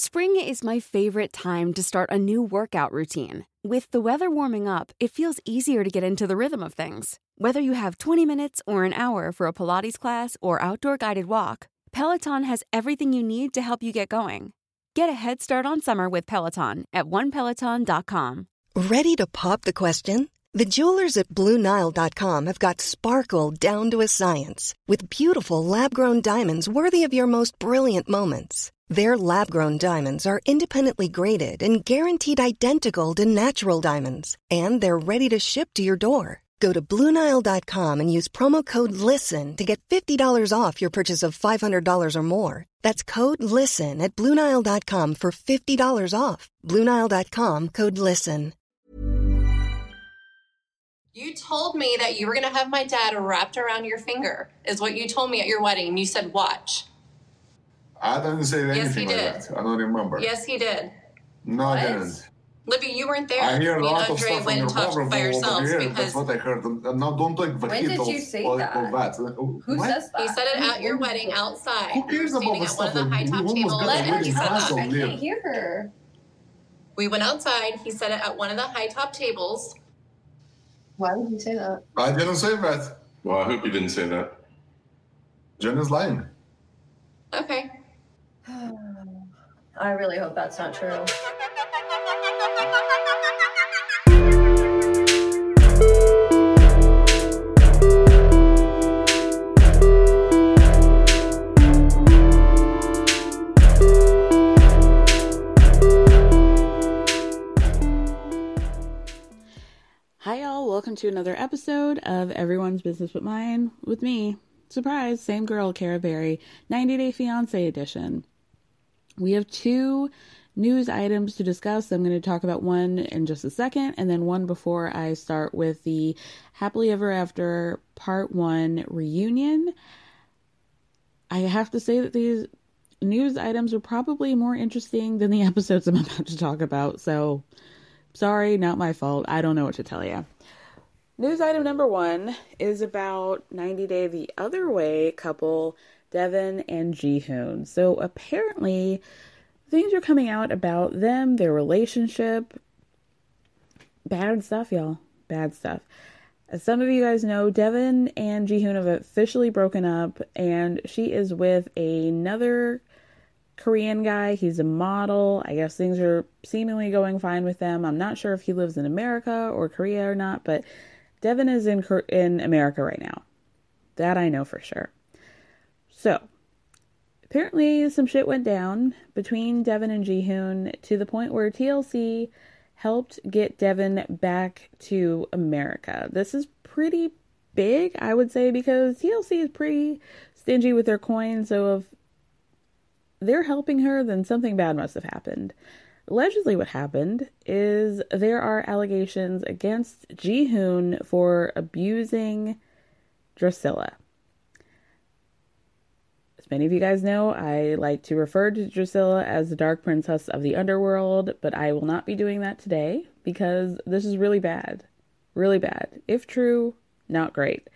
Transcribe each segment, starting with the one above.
Spring is my favorite time to start a new workout routine. With the weather warming up, it feels easier to get into the rhythm of things. Whether you have 20 minutes or an hour for a Pilates class or outdoor guided walk, Peloton has everything you need to help you get going. Get a head start on summer with Peloton at onepeloton.com. Ready to pop the question? The jewelers at BlueNile.com have got sparkle down to a science with beautiful lab grown diamonds worthy of your most brilliant moments. Their lab grown diamonds are independently graded and guaranteed identical to natural diamonds, and they're ready to ship to your door. Go to Bluenile.com and use promo code LISTEN to get $50 off your purchase of $500 or more. That's code LISTEN at Bluenile.com for $50 off. Bluenile.com code LISTEN. You told me that you were going to have my dad wrapped around your finger, is what you told me at your wedding. And you said, watch. I didn't say anything Yes, he like did. that. I don't remember. Yes, he did. No, I didn't. Libby, you weren't there. I hear a and lot of Andre stuff from went your and talked brother by over ourselves here. because That's what I heard. Now, don't take When did you say that? Who Who says that? he said it at your wedding outside. Who We were cares about the at one stuff of the that high top tables. Let the her wedding talk. castle I can't hear her. We went outside. He said it at one of the high top tables. Why would you say that? I didn't say that. Well, I hope you didn't say that. Jen is lying. Okay. I really hope that's not true. Hi, y'all. Welcome to another episode of Everyone's Business But Mine with me. Surprise, same girl, Kara Berry, 90 Day Fiance edition. We have two news items to discuss. I'm going to talk about one in just a second, and then one before I start with the Happily Ever After Part 1 reunion. I have to say that these news items are probably more interesting than the episodes I'm about to talk about, so sorry, not my fault. I don't know what to tell you. News item number one is about 90 Day the Other Way couple, Deavan and Jihoon. So apparently, things are coming out about them, their relationship. Bad stuff, y'all. Bad stuff. As some of you guys know, Deavan and Jihoon have officially broken up, and she is with another Korean guy. He's a model. I guess things are seemingly going fine with them. I'm not sure if he lives in America or Korea or not, but Deavan is in in America right now. That I know for sure. So, apparently some shit went down between Deavan and Jihoon to the point where TLC helped get Deavan back to America. This is pretty big, I would say, because TLC is pretty stingy with their coins. So if they're helping her, then something bad must have happened. Allegedly, what happened is there are allegations against Jihoon for abusing Drascilla. Many of you guys know, I like to refer to Drascilla as the Dark Princess of the Underworld, but I will not be doing that today because this is really bad. Really bad. If true, not great.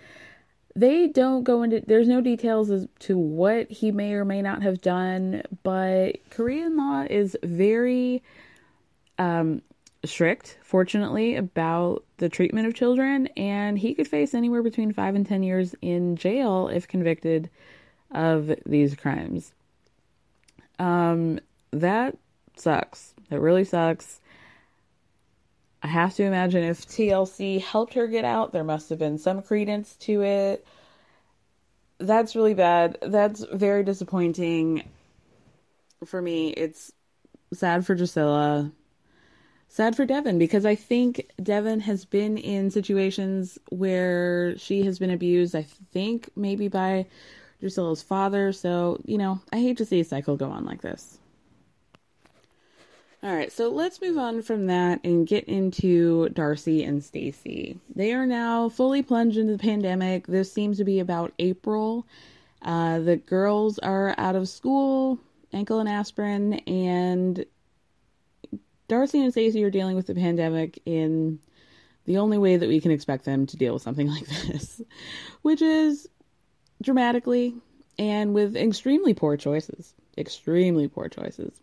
They don't go into, there's no details as to what he may or may not have done, but Korean law is very um, strict, fortunately, about the treatment of children, and he could face anywhere between five and 10 years in jail if convicted of these crimes. Um, that sucks. That really sucks. I have to imagine if TLC helped her get out, there must have been some credence to it. That's really bad. That's very disappointing for me. It's sad for Drascilla. Sad for Deavan because I think Deavan has been in situations where she has been abused. I think maybe by Drascilla's father. So, you know, I hate to see a cycle go on like this. All right, so let's move on from that and get into Darcy and Stacy. They are now fully plunged into the pandemic. This seems to be about April. Uh, the girls are out of school, ankle and aspirin, and Darcy and Stacy are dealing with the pandemic in the only way that we can expect them to deal with something like this, which is dramatically and with extremely poor choices. Extremely poor choices.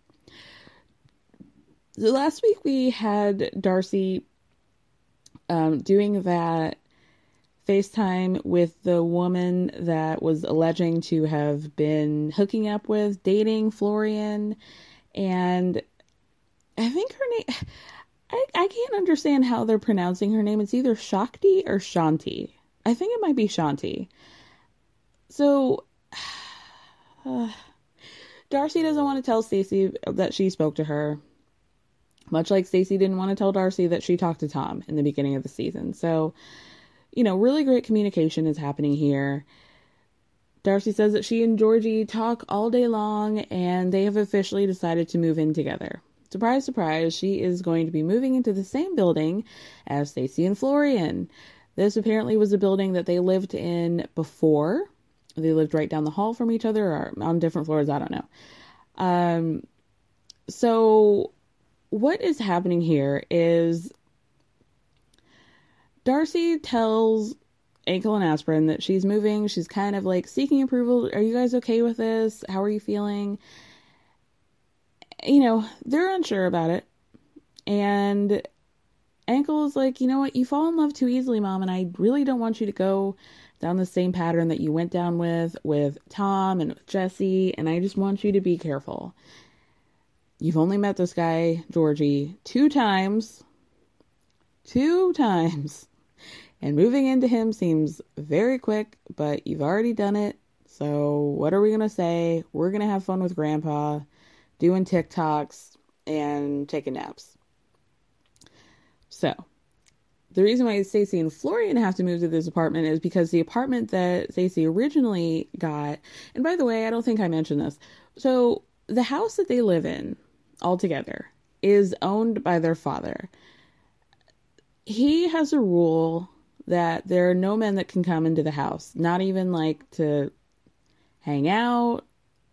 So last week we had Darcy um, doing that FaceTime with the woman that was alleging to have been hooking up with, dating Florian, and I think her name. I, I can't understand how they're pronouncing her name. It's either Shakti or Shanti. I think it might be Shanti. So, uh, Darcy doesn't want to tell Stacy that she spoke to her, much like Stacy didn't want to tell Darcy that she talked to Tom in the beginning of the season. So, you know, really great communication is happening here. Darcy says that she and Georgie talk all day long and they have officially decided to move in together. Surprise, surprise, she is going to be moving into the same building as Stacy and Florian. This apparently was a building that they lived in before they lived right down the hall from each other or on different floors. I don't know. Um, so what is happening here is Darcy tells Ankle and Aspirin that she's moving. She's kind of like seeking approval. Are you guys okay with this? How are you feeling? You know, they're unsure about it. And Ankle is like, you know what? You fall in love too easily, mom, and I really don't want you to go down the same pattern that you went down with with Tom and with Jesse, and I just want you to be careful. You've only met this guy, Georgie, two times. Two times. And moving into him seems very quick, but you've already done it. So, what are we going to say? We're going to have fun with Grandpa, doing TikToks, and taking naps. So, the reason why Stacy and Florian have to move to this apartment is because the apartment that Stacy originally got, and by the way, I don't think I mentioned this. So the house that they live in all together is owned by their father. He has a rule that there are no men that can come into the house, not even like to hang out,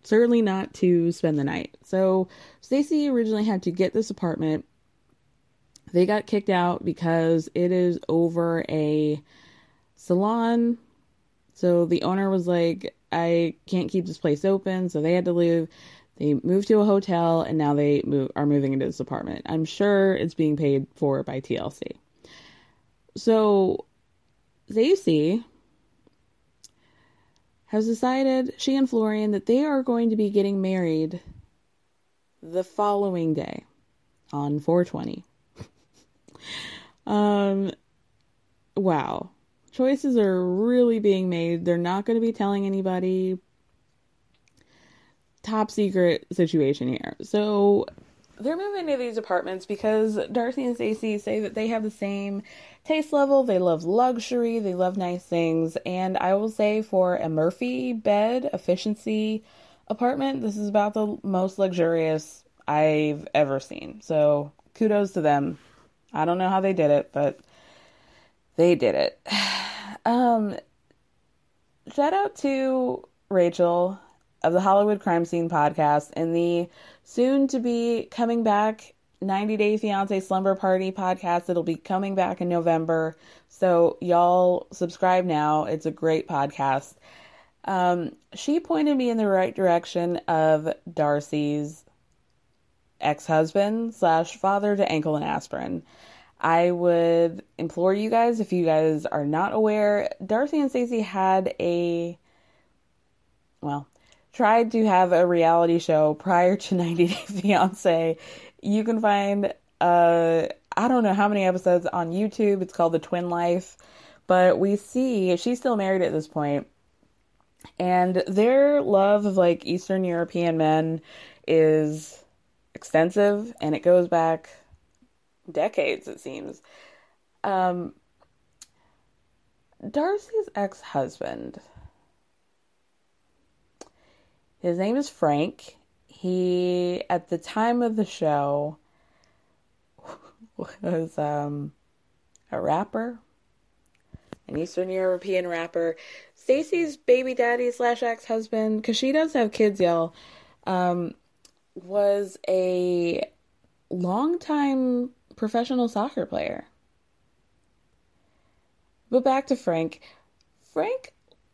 certainly not to spend the night. So Stacy originally had to get this apartment they got kicked out because it is over a salon. So the owner was like, I can't keep this place open. So they had to leave. They moved to a hotel and now they move, are moving into this apartment. I'm sure it's being paid for by TLC. So Stacy has decided, she and Florian, that they are going to be getting married the following day on 420. Um, wow. Choices are really being made. They're not going to be telling anybody. Top secret situation here. So they're moving to these apartments because Darcy and Stacy say that they have the same taste level. They love luxury, they love nice things. And I will say for a Murphy bed efficiency apartment, this is about the most luxurious I've ever seen. So kudos to them. I don't know how they did it, but they did it. Um, shout out to Rachel of the Hollywood Crime Scene podcast and the soon to be coming back 90 Day Fiance Slumber Party podcast. It'll be coming back in November. So, y'all subscribe now. It's a great podcast. Um, she pointed me in the right direction of Darcy's ex-husband slash father to ankle and aspirin. I would implore you guys, if you guys are not aware, Darcy and Stacy had a well, tried to have a reality show prior to 90 Day Fiance. You can find uh I don't know how many episodes on YouTube. It's called The Twin Life. But we see she's still married at this. And their love of like Eastern European men is extensive and it goes back decades, it seems. Um, Darcy's ex husband, his name is Frank. He, at the time of the show, was um, a rapper, an Eastern European rapper. Stacy's baby daddy slash ex husband, because she does have kids, y'all, um, was a longtime professional soccer player. But back to Frank. Frank,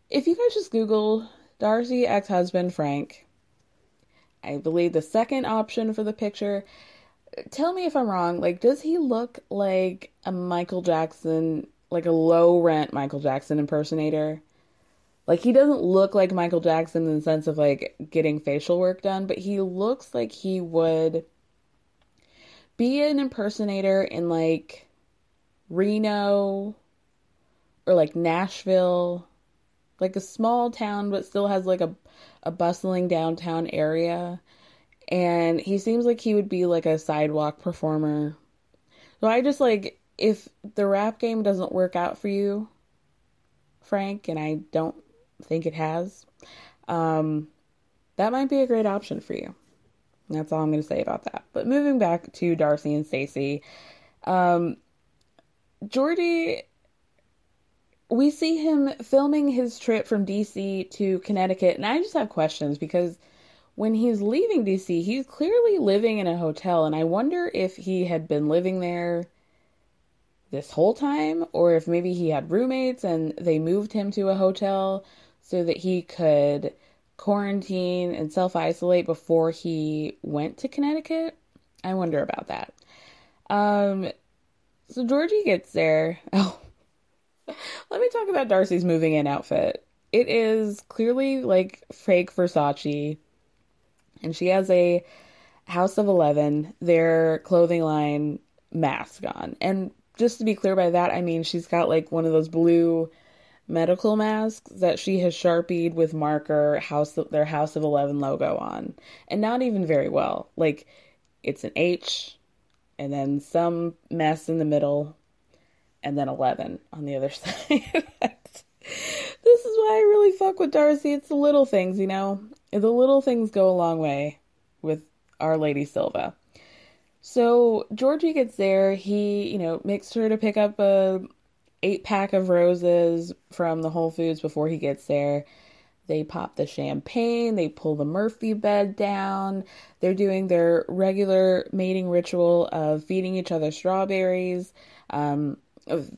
if you guys just Google Darcy ex husband Frank, I believe the second option for the picture. Tell me if I'm wrong. Like, does he look like a Michael Jackson, like a low rent Michael Jackson impersonator? Like, he doesn't look like Michael Jackson in the sense of like getting facial work done, but he looks like he would be an impersonator in like Reno or like Nashville, like a small town but still has like a a bustling downtown area. And he seems like he would be like a sidewalk performer. So I just like if the rap game doesn't work out for you, Frank, and I don't think it has, um, that might be a great option for you. That's all I'm going to say about that. But moving back to Darcy and Stacy, um, Jordy, we see him filming his trip from DC to Connecticut, and I just have questions because when he's leaving DC, he's clearly living in a hotel, and I wonder if he had been living there this whole time, or if maybe he had roommates and they moved him to a hotel so that he could quarantine and self isolate before he went to Connecticut. I wonder about that. Um, so Georgie gets there. Oh, let me talk about Darcy's moving in outfit. It is clearly like fake Versace, and she has a House of Eleven, their clothing line mask on. And just to be clear by that, I mean she's got like one of those blue medical masks that she has sharpied with marker house their House of Eleven logo on, and not even very well. Like it's an H, and then some mess in the middle, and then 11 on the other side. this is why I really fuck with Darcy. It's the little things, you know. The little things go a long way with Our Lady Silva. So Georgie gets there. He, you know, makes sure to pick up a eight pack of roses from the Whole Foods before he gets there. They pop the champagne, they pull the Murphy bed down. They're doing their regular mating ritual of feeding each other strawberries. Um,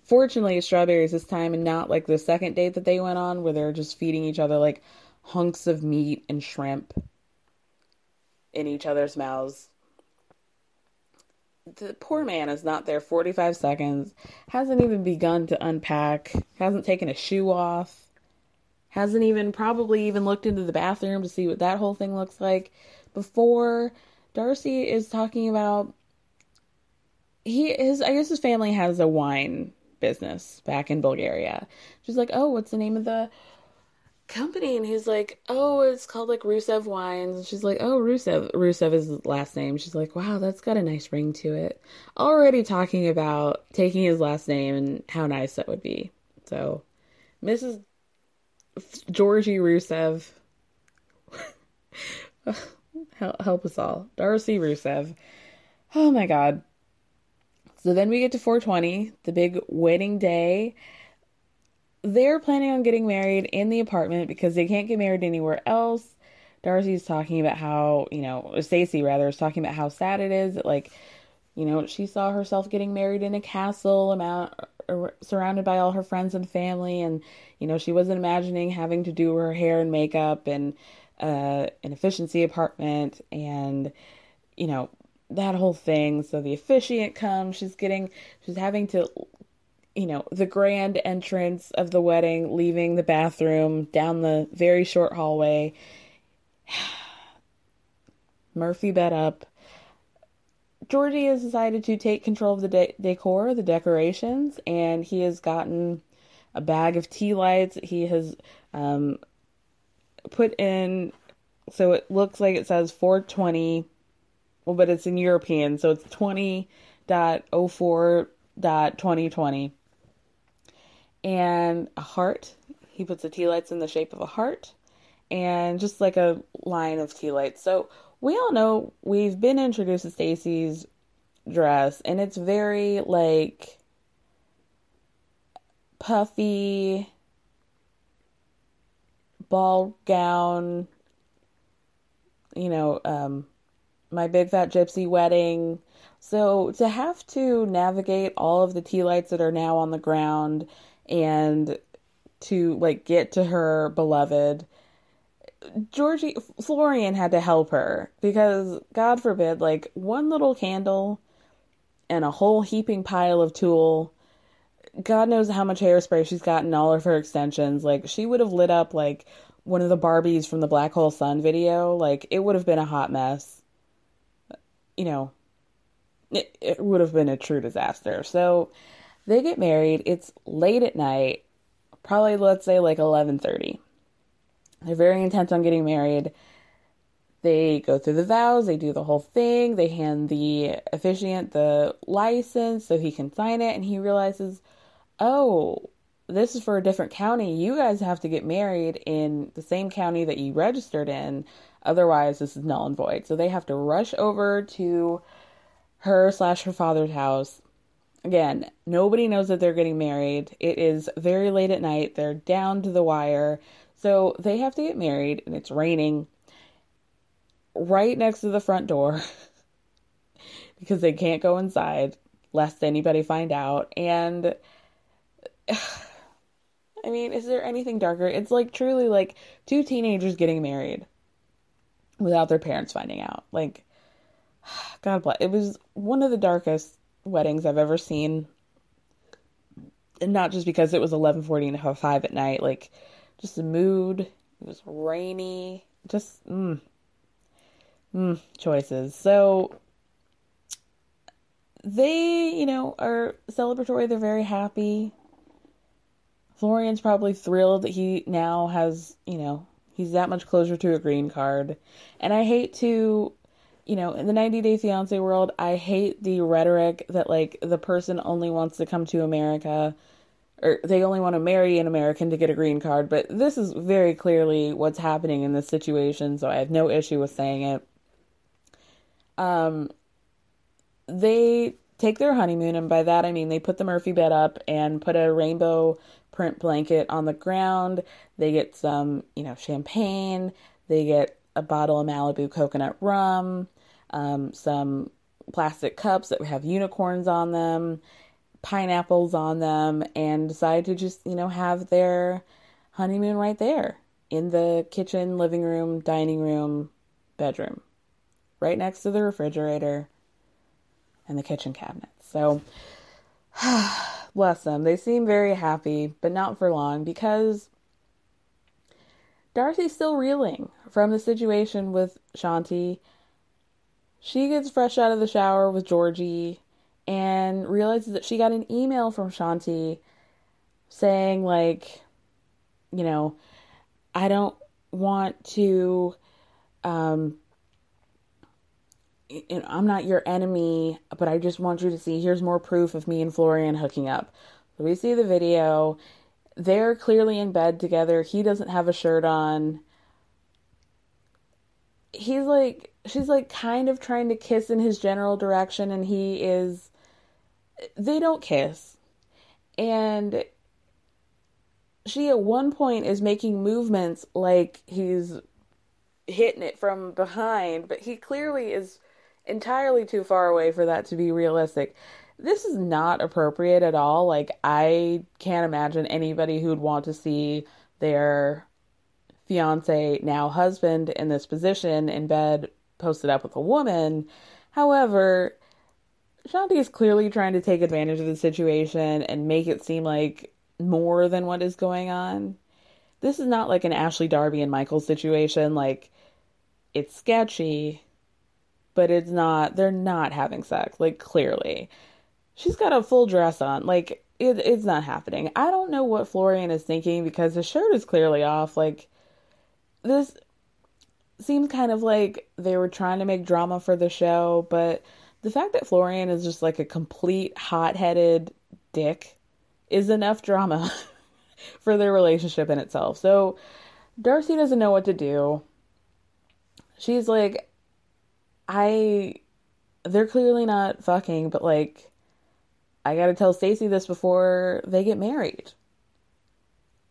fortunately, strawberries this time, and not like the second date that they went on, where they're just feeding each other like hunks of meat and shrimp in each other's mouths the poor man is not there 45 seconds, hasn't even begun to unpack, hasn't taken a shoe off, hasn't even probably even looked into the bathroom to see what that whole thing looks like before Darcy is talking about he his I guess his family has a wine business back in Bulgaria. She's like, "Oh, what's the name of the company and he's like, Oh, it's called like Rusev Wines. And she's like, Oh, Rusev. Rusev is his last name. She's like, Wow, that's got a nice ring to it. Already talking about taking his last name and how nice that would be. So, Mrs. Georgie Rusev. help us all. Darcy Rusev. Oh my god. So then we get to 420, the big wedding day they're planning on getting married in the apartment because they can't get married anywhere else. Darcy's talking about how, you know, Stacy rather is talking about how sad it is that like, you know, she saw herself getting married in a castle amount surrounded by all her friends and family and you know, she wasn't imagining having to do her hair and makeup and uh an efficiency apartment and you know, that whole thing. So the officiant comes, she's getting she's having to you know, the grand entrance of the wedding, leaving the bathroom down the very short hallway. Murphy bed up. Georgie has decided to take control of the de- decor, the decorations, and he has gotten a bag of tea lights. He has um, put in, so it looks like it says 420 well, but it's in European, so it's 20.04.2020. And a heart. He puts the tea lights in the shape of a heart and just like a line of tea lights. So we all know we've been introduced to Stacy's dress, and it's very like puffy ball gown, you know, um, my big fat gypsy wedding. So to have to navigate all of the tea lights that are now on the ground and to like get to her beloved Georgie Florian had to help her because God forbid like one little candle and a whole heaping pile of tulle God knows how much hairspray she's got in all of her extensions. Like she would have lit up like one of the Barbies from the Black Hole Sun video. Like it would have been a hot mess. You know, it, it would have been a true disaster. So they get married. It's late at night, probably let's say like 11:30. They're very intent on getting married. They go through the vows, they do the whole thing, they hand the officiant the license so he can sign it, and he realizes, oh, this is for a different county. You guys have to get married in the same county that you registered in. Otherwise, this is null and void. So they have to rush over to her slash her father's house. Again, nobody knows that they're getting married. It is very late at night. They're down to the wire. So they have to get married, and it's raining right next to the front door because they can't go inside lest anybody find out. And I mean, is there anything darker? It's like truly like two teenagers getting married without their parents finding out. Like, God bless. It was one of the darkest weddings I've ever seen. And not just because it was 11:40 and 5 at night, like just the mood. It was rainy. Just mm, mm, choices. So they, you know, are celebratory. They're very happy. Florian's probably thrilled that he now has, you know, he's that much closer to a green card. And I hate to, you know, in the 90 Day Fiance world, I hate the rhetoric that, like, the person only wants to come to America or they only want to marry an American to get a green card. But this is very clearly what's happening in this situation, so I have no issue with saying it. Um, they take their honeymoon, and by that I mean they put the Murphy bed up and put a rainbow print blanket on the ground. They get some, you know, champagne. They get a bottle of Malibu coconut rum, um, some plastic cups that have unicorns on them, pineapples on them, and decide to just, you know, have their honeymoon right there in the kitchen, living room, dining room, bedroom, right next to the refrigerator and the kitchen cabinet. So, bless them. They seem very happy, but not for long because Darcy's still reeling from the situation with Shanti. She gets fresh out of the shower with Georgie and realizes that she got an email from Shanti saying, like, you know, I don't want to um, I'm not your enemy, but I just want you to see here's more proof of me and Florian hooking up. We see the video. They're clearly in bed together. He doesn't have a shirt on. He's like, she's like kind of trying to kiss in his general direction, and he is. They don't kiss. And she at one point is making movements like he's hitting it from behind, but he clearly is entirely too far away for that to be realistic. This is not appropriate at all. Like, I can't imagine anybody who'd want to see their fiance, now husband, in this position in bed, posted up with a woman. However, Shanti is clearly trying to take advantage of the situation and make it seem like more than what is going on. This is not like an Ashley Darby and Michael situation. Like, it's sketchy, but it's not they're not having sex like clearly she's got a full dress on like it, it's not happening i don't know what florian is thinking because his shirt is clearly off like this seems kind of like they were trying to make drama for the show, but the fact that Florian is just like a complete hot headed dick is enough drama for their relationship in itself. So Darcy doesn't know what to do. She's like, I, they're clearly not fucking, but like, I gotta tell Stacy this before they get married.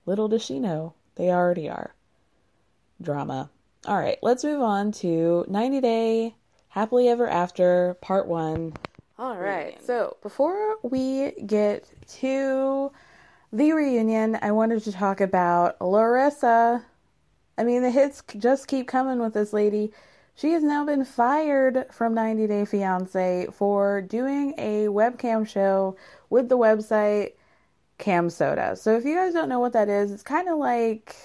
Little does she know, they already are. Drama. All right, let's move on to 90 Day Happily Ever After, Part 1. All right, so before we get to the reunion, I wanted to talk about Larissa. I mean, the hits just keep coming with this lady. She has now been fired from 90 Day Fiance for doing a webcam show with the website Cam Soda. So if you guys don't know what that is, it's kind of like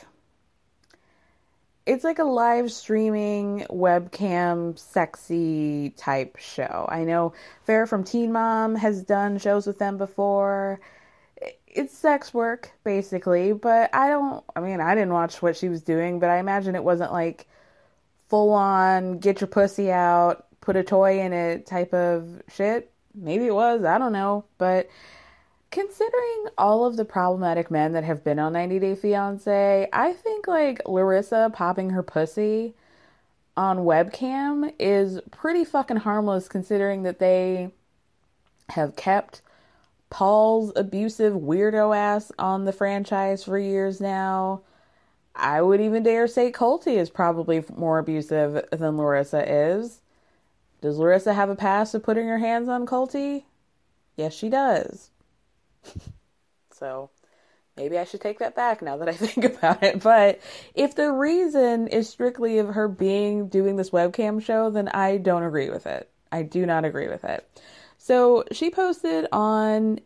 it's like a live streaming webcam sexy type show. I know Farrah from Teen Mom has done shows with them before. It's sex work basically, but I don't I mean, I didn't watch what she was doing, but I imagine it wasn't like full on get your pussy out, put a toy in it type of shit. Maybe it was, I don't know, but considering all of the problematic men that have been on 90 Day Fiance, I think like Larissa popping her pussy on webcam is pretty fucking harmless considering that they have kept Paul's abusive weirdo ass on the franchise for years now. I would even dare say Colty is probably more abusive than Larissa is. Does Larissa have a past of putting her hands on Colty? Yes, she does. So maybe I should take that back now that I think about it. But if the reason is strictly of her being doing this webcam show, then I don't agree with it. I do not agree with it. So she posted on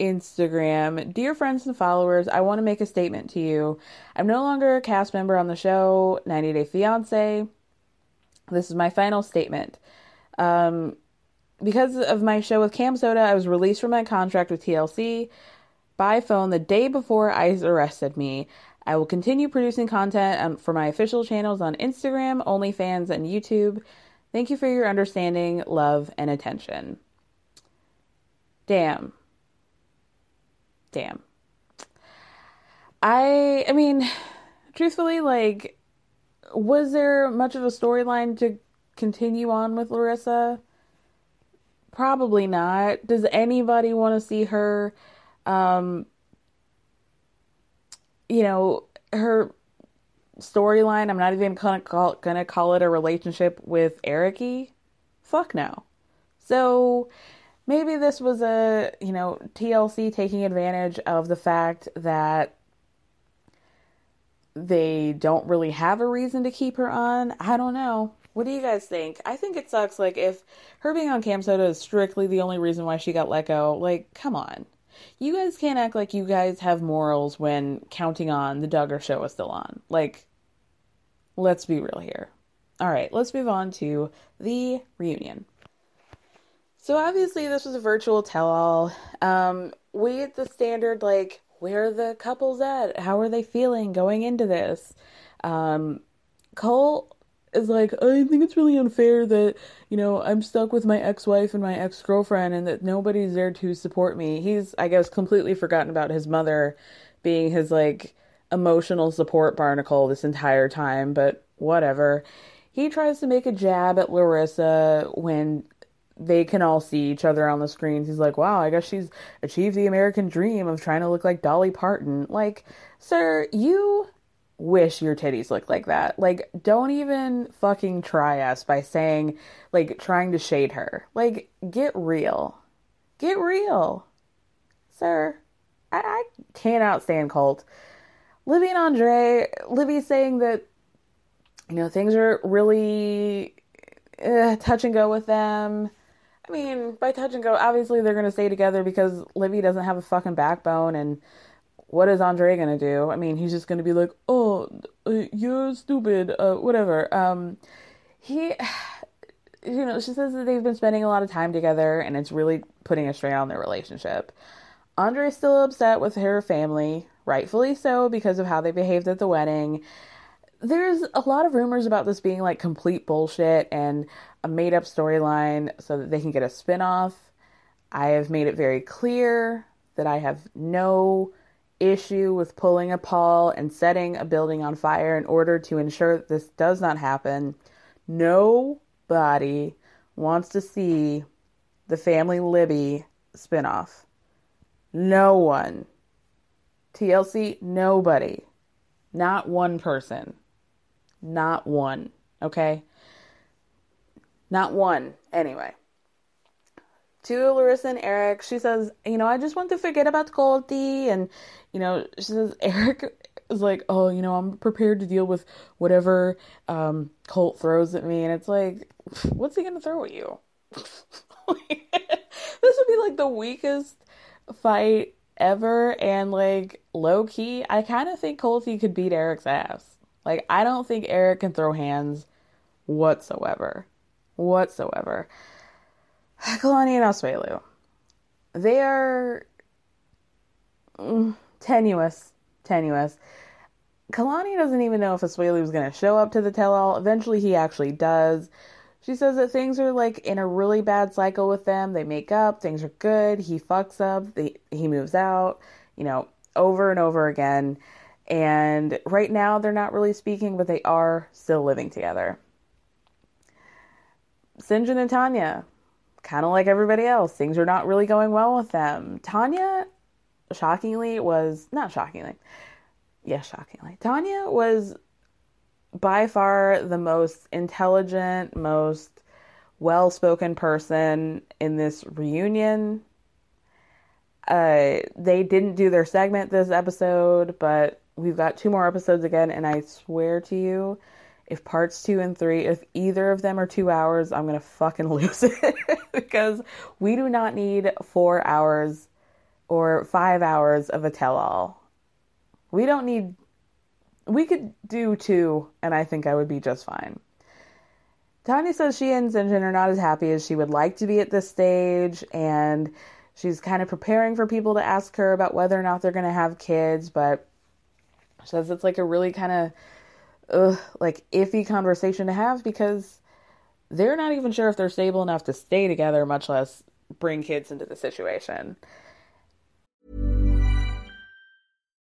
Instagram Dear friends and followers, I want to make a statement to you. I'm no longer a cast member on the show 90 Day Fiance. This is my final statement. Um, because of my show with Cam Soda, I was released from my contract with TLC by phone the day before ICE arrested me. I will continue producing content um, for my official channels on Instagram, OnlyFans, and YouTube. Thank you for your understanding, love, and attention. Damn. Damn. I I mean, truthfully, like was there much of a storyline to continue on with Larissa? Probably not. Does anybody want to see her, um, you know, her storyline? I'm not even gonna call, gonna call it a relationship with Ericy. Fuck no. So maybe this was a, you know, TLC taking advantage of the fact that they don't really have a reason to keep her on. I don't know. What do you guys think? I think it sucks. Like, if her being on Cam Soda is strictly the only reason why she got let go, like, come on. You guys can't act like you guys have morals when counting on the Duggar show is still on. Like, let's be real here. All right, let's move on to the reunion. So, obviously, this was a virtual tell all. Um, we get the standard, like, where are the couples at? How are they feeling going into this? Um, Cole is like, I think it's really unfair that, you know, I'm stuck with my ex wife and my ex girlfriend and that nobody's there to support me. He's, I guess, completely forgotten about his mother being his, like, emotional support barnacle this entire time, but whatever. He tries to make a jab at Larissa when they can all see each other on the screens. He's like, wow, I guess she's achieved the American dream of trying to look like Dolly Parton. Like, sir, you wish your titties looked like that. Like, don't even fucking try us by saying, like, trying to shade her. Like, get real. Get real. Sir, I, I cannot stand Colt. Libby and Andre, Libby saying that, you know, things are really uh, touch and go with them. I mean, by touch and go, obviously they're going to stay together because Libby doesn't have a fucking backbone and what is Andre gonna do? I mean, he's just gonna be like, "Oh, uh, you're stupid," uh, whatever. Um, he, you know, she says that they've been spending a lot of time together, and it's really putting a strain on their relationship. Andre's still upset with her family, rightfully so, because of how they behaved at the wedding. there's a lot of rumors about this being like complete bullshit and a made up storyline so that they can get a spin off. I have made it very clear that I have no issue with pulling a Paul and setting a building on fire in order to ensure that this does not happen. Nobody wants to see the Family Libby spinoff. No one. TLC, nobody. Not one person. Not one. Okay? Not one. Anyway. To Larissa and Eric, she says, you know, I just want to forget about Colty. And, you know, she says, Eric is like, oh, you know, I'm prepared to deal with whatever um, Colt throws at me. And it's like, what's he to throw at you? this would be like the weakest fight ever. And like, low key, I kind of think Colty could beat Eric's ass. Like, I don't think Eric can throw hands whatsoever. Whatsoever. Kalani and Asuelu. They are mm, tenuous. Tenuous. Kalani doesn't even know if Asuelu is going to show up to the tell all. Eventually, he actually does. She says that things are like in a really bad cycle with them. They make up, things are good. He fucks up, they, he moves out, you know, over and over again. And right now, they're not really speaking, but they are still living together. Syngin and Tanya, kind of like everybody else, things are not really going well with them. Tanya, shockingly, was not shockingly, yes, shockingly. Tanya was by far the most intelligent, most well spoken person in this reunion. Uh, they didn't do their segment this episode, but we've got two more episodes again, and I swear to you, if parts two and three, if either of them are two hours, I'm gonna fucking lose it because we do not need four hours or five hours of a tell all. We don't need, we could do two, and I think I would be just fine. Tanya says she and Syngin are not as happy as she would like to be at this stage, and she's kind of preparing for people to ask her about whether or not they're going to have kids, but she says it's like a really kind of like iffy conversation to have because they're not even sure if they're stable enough to stay together, much less bring kids into the situation.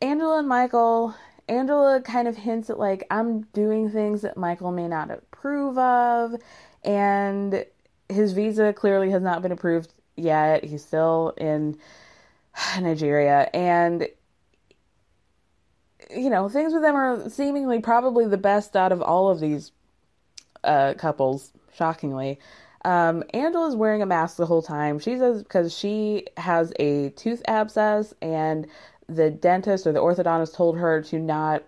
Angela and Michael, Angela kind of hints at like, I'm doing things that Michael may not approve of, and his visa clearly has not been approved yet. He's still in Nigeria, and you know, things with them are seemingly probably the best out of all of these uh, couples, shockingly. Um, Angela's wearing a mask the whole time. She says because she has a tooth abscess and the dentist or the orthodontist told her to not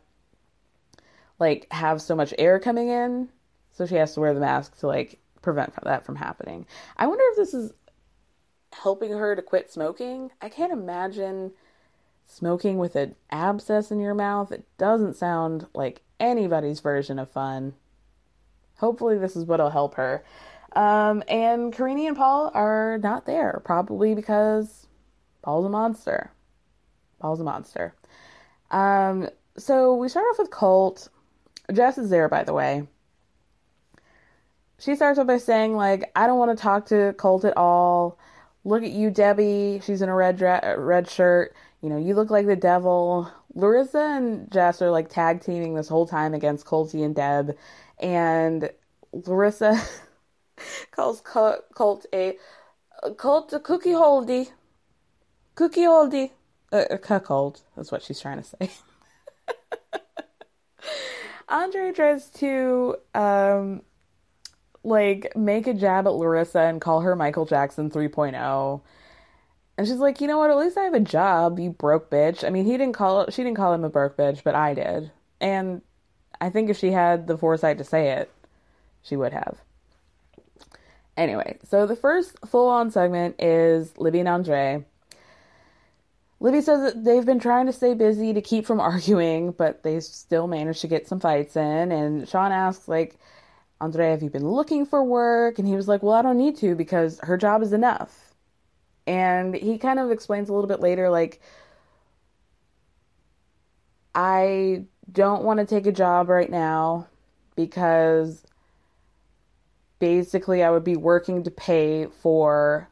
like have so much air coming in. So she has to wear the mask to like prevent that from happening. I wonder if this is helping her to quit smoking. I can't imagine smoking with an abscess in your mouth. It doesn't sound like anybody's version of fun. Hopefully, this is what'll help her. Um, and Karine and Paul are not there, probably because Paul's a monster. Paul's a monster. Um, so we start off with Colt. Jess is there, by the way. She starts off by saying, like, I don't want to talk to Colt at all. look at you, Debbie. She's in a red dre- red shirt. You know, you look like the devil. Larissa and Jess are like tag teaming this whole time against Colty and Deb, and Larissa calls Colt a Colt a cookie holdy, cookie holdy, uh, a cuckold. That's what she's trying to say. Andre tries to um like make a jab at Larissa and call her Michael Jackson 3.0. And she's like, you know what? At least I have a job, you broke bitch. I mean, he didn't call she didn't call him a broke bitch, but I did. And I think if she had the foresight to say it, she would have. Anyway, so the first full on segment is Libby and Andre. Libby says that they've been trying to stay busy to keep from arguing, but they still managed to get some fights in. And Sean asks, like, Andre, have you been looking for work? And he was like, Well, I don't need to because her job is enough. And he kind of explains a little bit later, like, I don't want to take a job right now because basically I would be working to pay for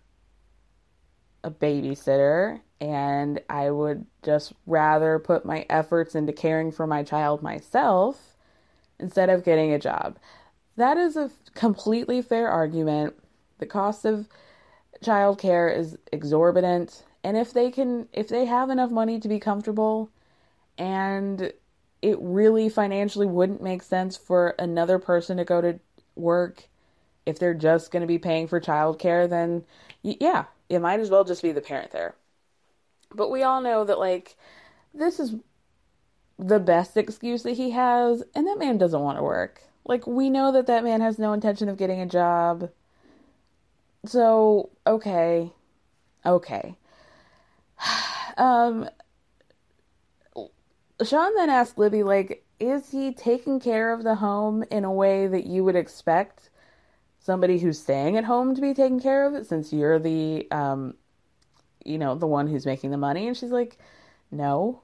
a babysitter and I would just rather put my efforts into caring for my child myself instead of getting a job. That is a completely fair argument. The cost of childcare is exorbitant, and if they can if they have enough money to be comfortable and it really financially wouldn't make sense for another person to go to work if they're just going to be paying for childcare, then yeah, it might as well just be the parent there. But we all know that like this is the best excuse that he has, and that man doesn't want to work. Like, we know that that man has no intention of getting a job. So, okay. Okay. um, Sean then asked Libby, like, is he taking care of the home in a way that you would expect somebody who's staying at home to be taking care of it since you're the, um, you know, the one who's making the money? And she's like, no.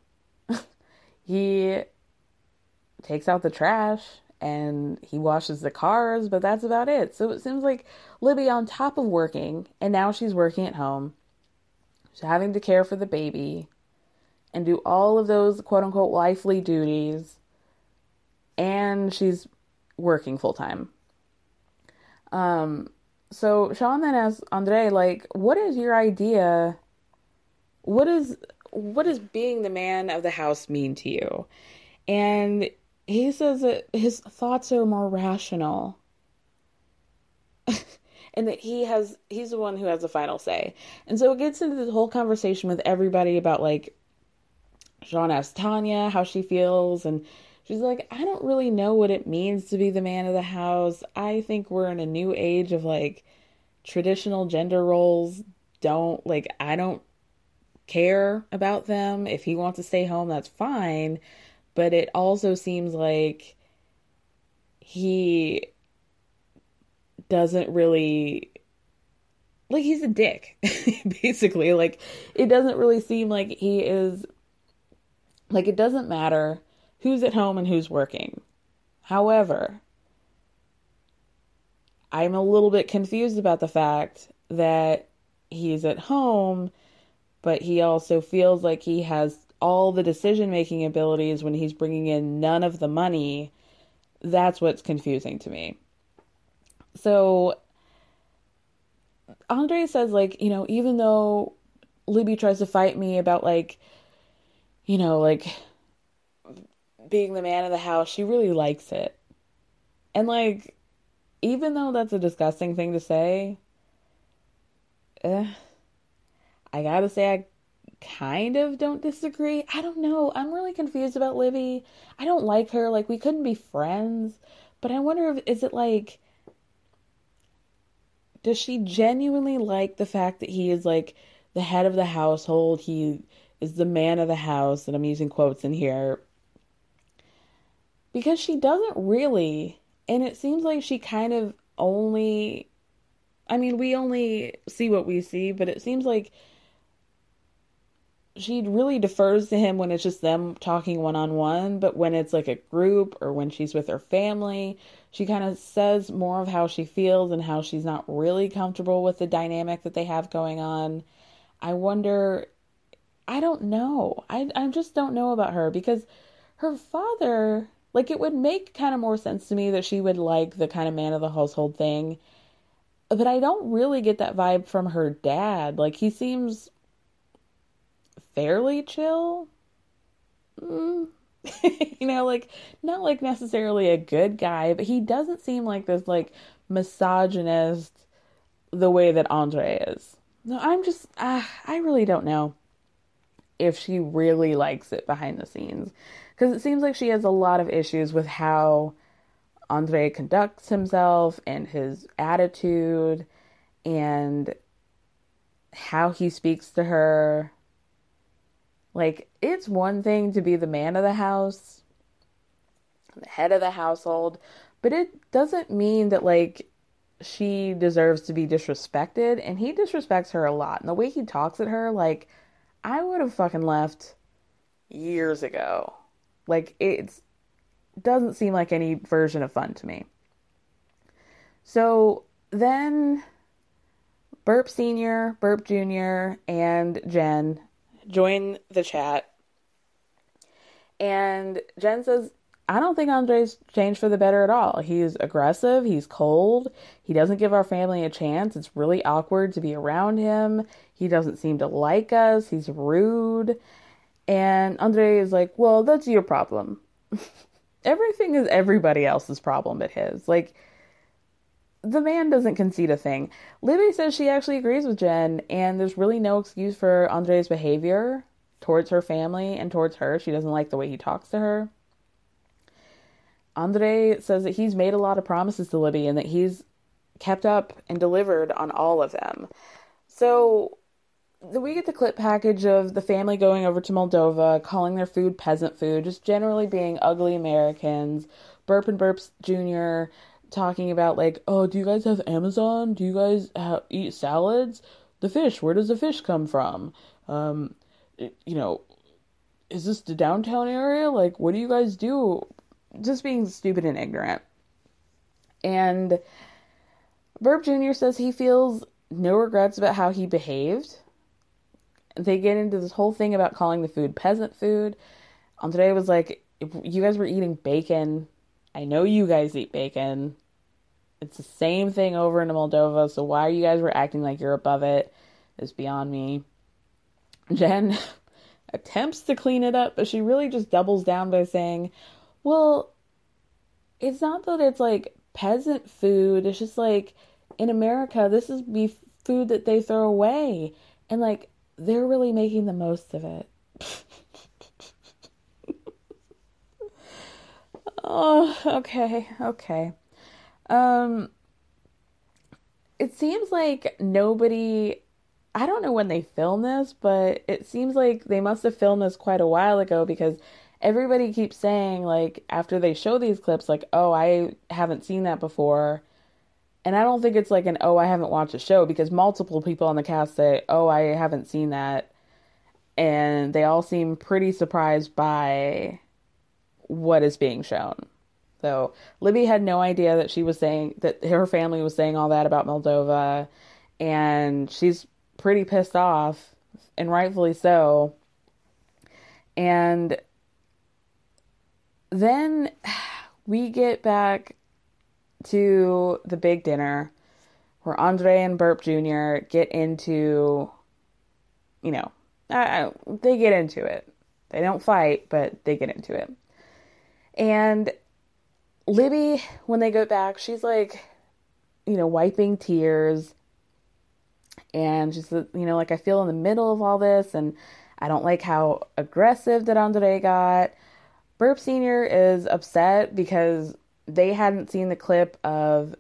he takes out the trash and he washes the cars, but that's about it. So it seems like Libby, on top of working, and now she's working at home, she's having to care for the baby and do all of those quote unquote wifely duties, and she's working full time. Um, so Sean then asks Andre, like, what is your idea? What is what does being the man of the house mean to you? And he says that his thoughts are more rational. And that he has he's the one who has the final say. And so it gets into this whole conversation with everybody about like sean asks tanya how she feels. And she's like i don't really know what it means to be the man of the house. I think we're in a new age of like traditional gender roles. Don't like i don't care about them. If he wants to stay home that's fine. But it also seems like he doesn't really like he's a dick basically. Like it doesn't really seem like he is like it doesn't matter who's at home and who's working. However i'm a little bit confused about the fact that he's at home but he also feels like he has all the decision making abilities when he's bringing in none of the money, that's what's confusing to me. So Andre says, like, you know, even though Libby tries to fight me about, like, you know, like being the man of the house, she really likes it. And, like, even though that's a disgusting thing to say, eh, I gotta say, I kind of don't disagree. I don't know. I'm really confused about Libby. I don't like her. Like we couldn't be friends. But I wonder if is it like does she genuinely like the fact that he is like the head of the household? He is the man of the house, and I'm using quotes in here. Because she doesn't really, and it seems like she kind of only I mean, we only see what we see, but it seems like she really defers to him when it's just them talking one on one, but when it's like a group or when she's with her family, she kind of says more of how she feels and how she's not really comfortable with the dynamic that they have going on. I wonder I don't know. I I just don't know about her because her father like it would make kind of more sense to me that she would like the kind of man of the household thing. But I don't really get that vibe from her dad. Like he seems fairly chill. Mm. you know, like not like necessarily a good guy, but he doesn't seem like this like misogynist the way that Andre is. No, I'm just uh, I really don't know if she really likes it behind the scenes because it seems like she has a lot of issues with how Andre conducts himself and his attitude and how he speaks to her like, it's one thing to be the man of the house, the head of the household, but it doesn't mean that, like, she deserves to be disrespected. And he disrespects her a lot. And the way he talks at her, like, I would have fucking left years ago. Like, it doesn't seem like any version of fun to me. So then Burp Sr., Burp Jr., and Jen join the chat. And Jen says, I don't think Andre's changed for the better at all. He's aggressive, he's cold, he doesn't give our family a chance. It's really awkward to be around him. He doesn't seem to like us, he's rude. And Andre is like, Well, that's your problem. Everything is everybody else's problem but his. Like, the man doesn't concede a thing. Libby says she actually agrees with Jen, and there's really no excuse for Andre's behavior towards her family and towards her. She doesn't like the way he talks to her. Andre says that he's made a lot of promises to Libby and that he's kept up and delivered on all of them. So we get the clip package of the family going over to Moldova, calling their food peasant food, just generally being ugly Americans. Burp and Burps Jr talking about like, oh, do you guys have Amazon? Do you guys have, eat salads? The fish, where does the fish come from? Um, you know, is this the downtown area? Like, what do you guys do? Just being stupid and ignorant. And Burp Jr. says he feels no regrets about how he behaved. They get into this whole thing about calling the food peasant food. On today was like, you guys were eating bacon. I know you guys eat bacon. It's the same thing over in Moldova, so why you guys were acting like you're above it is beyond me. Jen attempts to clean it up, but she really just doubles down by saying, Well, it's not that it's like peasant food, it's just like in America, this is be food that they throw away. And like they're really making the most of it. oh, okay, okay. Um, it seems like nobody. I don't know when they filmed this, but it seems like they must have filmed this quite a while ago because everybody keeps saying like after they show these clips like oh I haven't seen that before. And I don't think it's like an oh I haven't watched a show because multiple people on the cast say oh I haven't seen that and they all seem pretty surprised by what is being shown. So Libby had no idea that she was saying that her family was saying all that about Moldova, and she's pretty pissed off, and rightfully so. And then we get back to the big dinner where Andre and Burp Jr. get into, you know, they get into it. They don't fight, but they get into it. And Libby, when they go back, she's like, you know, wiping tears. And she's, you know, like, I feel in the middle of all this, and I don't like how aggressive that Andre got. Burp Sr. is upset because they hadn't seen the clip of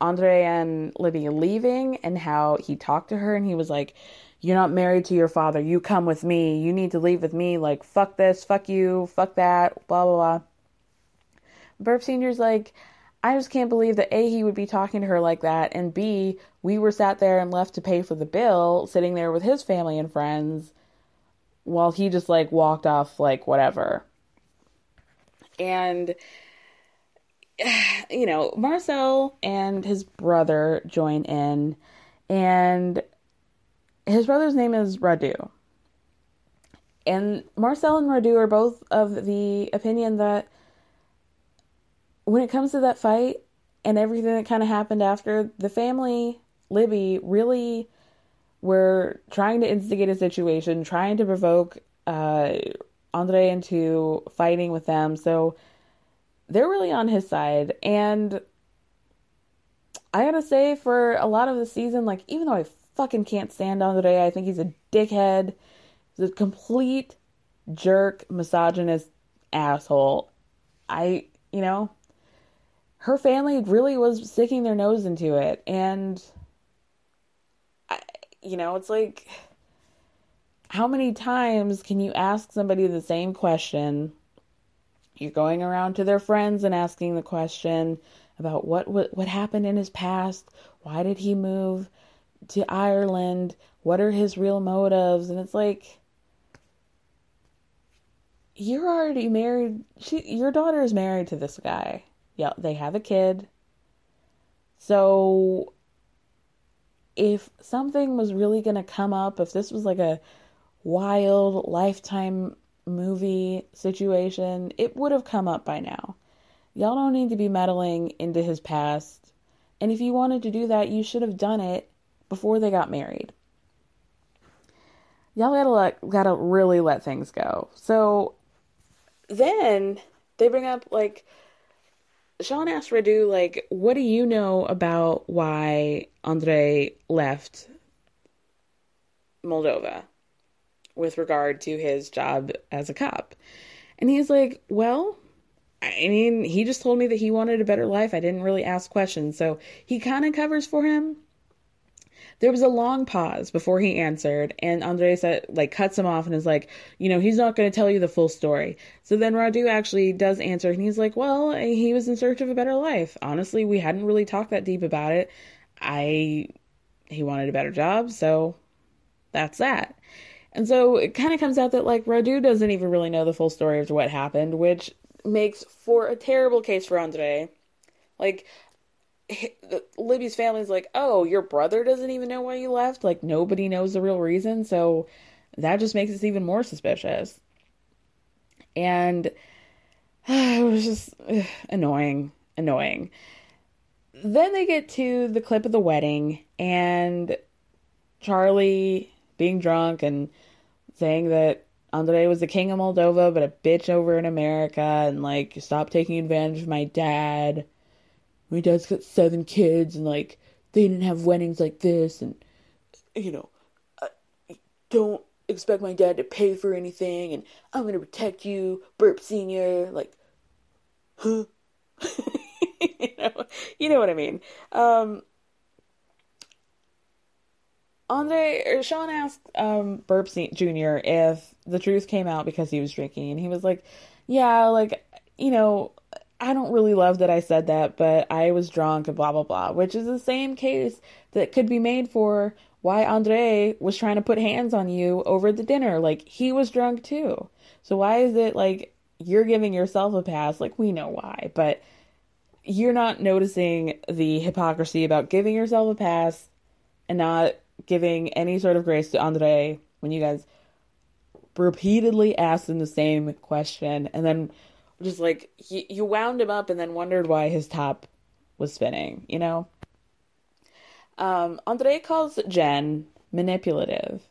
Andre and Libby leaving and how he talked to her, and he was like, You're not married to your father. You come with me. You need to leave with me. Like, fuck this, fuck you, fuck that, blah, blah, blah. Burp Senior's like, I just can't believe that A, he would be talking to her like that, and B, we were sat there and left to pay for the bill, sitting there with his family and friends, while he just like walked off like whatever. And you know, Marcel and his brother join in and his brother's name is Radu. And Marcel and Radu are both of the opinion that when it comes to that fight and everything that kind of happened after, the family, Libby, really were trying to instigate a situation, trying to provoke uh, Andre into fighting with them. So they're really on his side. And I gotta say, for a lot of the season, like, even though I fucking can't stand Andre, I think he's a dickhead, he's a complete jerk, misogynist asshole. I, you know, her family really was sticking their nose into it. And, I, you know, it's like, how many times can you ask somebody the same question? You're going around to their friends and asking the question about what, what, what happened in his past. Why did he move to Ireland? What are his real motives? And it's like, you're already married. She, your daughter is married to this guy yeah, they have a kid. So if something was really going to come up, if this was like a wild lifetime movie situation, it would have come up by now. Y'all don't need to be meddling into his past. And if you wanted to do that, you should have done it before they got married. Y'all gotta let, gotta really let things go. So then they bring up like Sean asked Radu, like, what do you know about why Andre left Moldova with regard to his job as a cop? And he's like, well, I mean, he just told me that he wanted a better life. I didn't really ask questions. So he kind of covers for him there was a long pause before he answered, and Andres like cuts him off and is like, you know, he's not going to tell you the full story. So then Radu actually does answer, and he's like, well, he was in search of a better life. Honestly, we hadn't really talked that deep about it. I he wanted a better job, so that's that. And so it kind of comes out that like Radu doesn't even really know the full story of what happened, which makes for a terrible case for Andre. Like Libby's family's like, oh, your brother doesn't even know why you left. Like nobody knows the real reason, so that just makes us even more suspicious. And it was just ugh, annoying, annoying. Then they get to the clip of the wedding and Charlie being drunk and saying that Andre was the king of Moldova, but a bitch over in America, and like, stop taking advantage of my dad my dad's got seven kids and like they didn't have weddings like this and you know I don't expect my dad to pay for anything and I'm gonna protect you, Burp Senior, like huh you know you know what I mean. Um Andre or Sean asked um Burp Jr. if the truth came out because he was drinking and he was like, Yeah, like you know, I don't really love that I said that, but I was drunk and blah blah blah, which is the same case that could be made for why Andre was trying to put hands on you over the dinner. Like he was drunk too. So why is it like you're giving yourself a pass? Like we know why, but you're not noticing the hypocrisy about giving yourself a pass and not giving any sort of grace to Andre when you guys repeatedly asked him the same question and then just like he, you wound him up and then wondered why his top was spinning, you know? Um, Andre calls Jen manipulative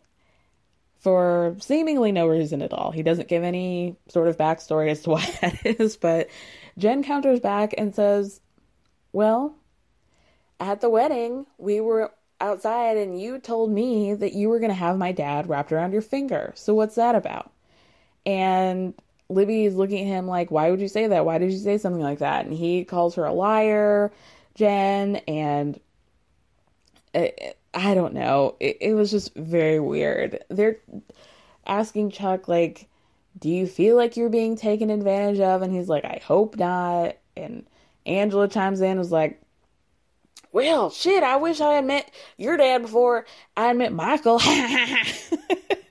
for seemingly no reason at all. He doesn't give any sort of backstory as to why that is, but Jen counters back and says, Well, at the wedding, we were outside and you told me that you were going to have my dad wrapped around your finger. So what's that about? And Libby is looking at him like, why would you say that? Why did you say something like that? And he calls her a liar, Jen, and it, I don't know. It, it was just very weird. They're asking Chuck, like, do you feel like you're being taken advantage of? And he's like, I hope not. And Angela chimes in, was like, well, shit, I wish I had met your dad before I met Michael.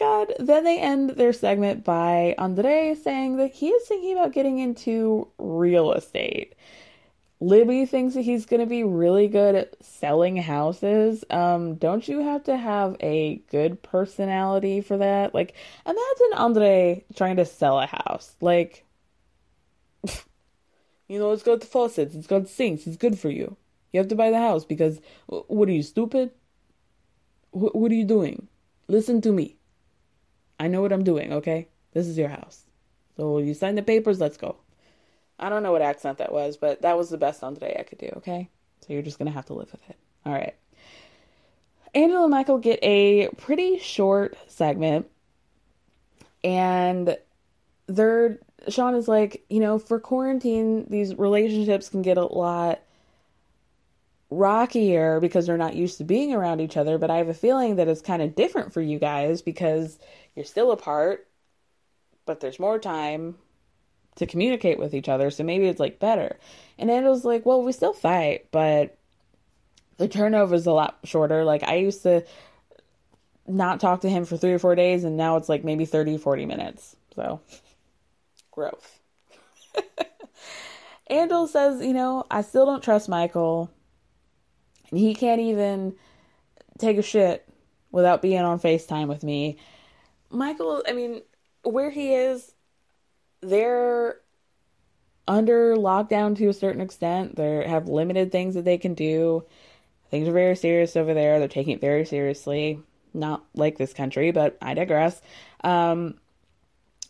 god. Then they end their segment by Andre saying that he is thinking about getting into real estate. Libby thinks that he's going to be really good at selling houses. Um, don't you have to have a good personality for that? Like, imagine Andre trying to sell a house. Like, you know, it's got faucets, it's got sinks, it's good for you. You have to buy the house because, what are you, stupid? What are you doing? Listen to me. I know what I'm doing, okay? This is your house. So you sign the papers, let's go. I don't know what accent that was, but that was the best Andre I could do, okay? So you're just gonna have to live with it. All right. Angela and Michael get a pretty short segment, and they're Sean is like, you know, for quarantine, these relationships can get a lot rockier because they're not used to being around each other. But I have a feeling that it's kind of different for you guys because you're still apart, but there's more time to communicate with each other. So maybe it's like better. And Angela's like, well, we still fight, but the turnover is a lot shorter. Like I used to not talk to him for three or four days, and now it's like maybe 30, 40 minutes. So growth. Angel says, you know, I still don't trust Michael. He can't even take a shit without being on FaceTime with me. Michael, I mean, where he is, they're under lockdown to a certain extent. They have limited things that they can do. Things are very serious over there. They're taking it very seriously. Not like this country, but I digress. Um,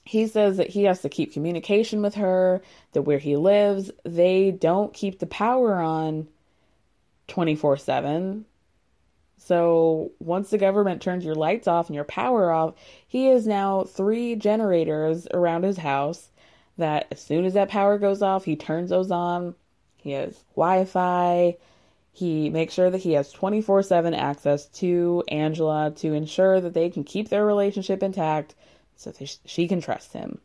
he says that he has to keep communication with her, that where he lives, they don't keep the power on 24 7. So once the government turns your lights off and your power off, he has now three generators around his house that as soon as that power goes off, he turns those on. He has Wi Fi. He makes sure that he has 24 7 access to Angela to ensure that they can keep their relationship intact so she can trust him.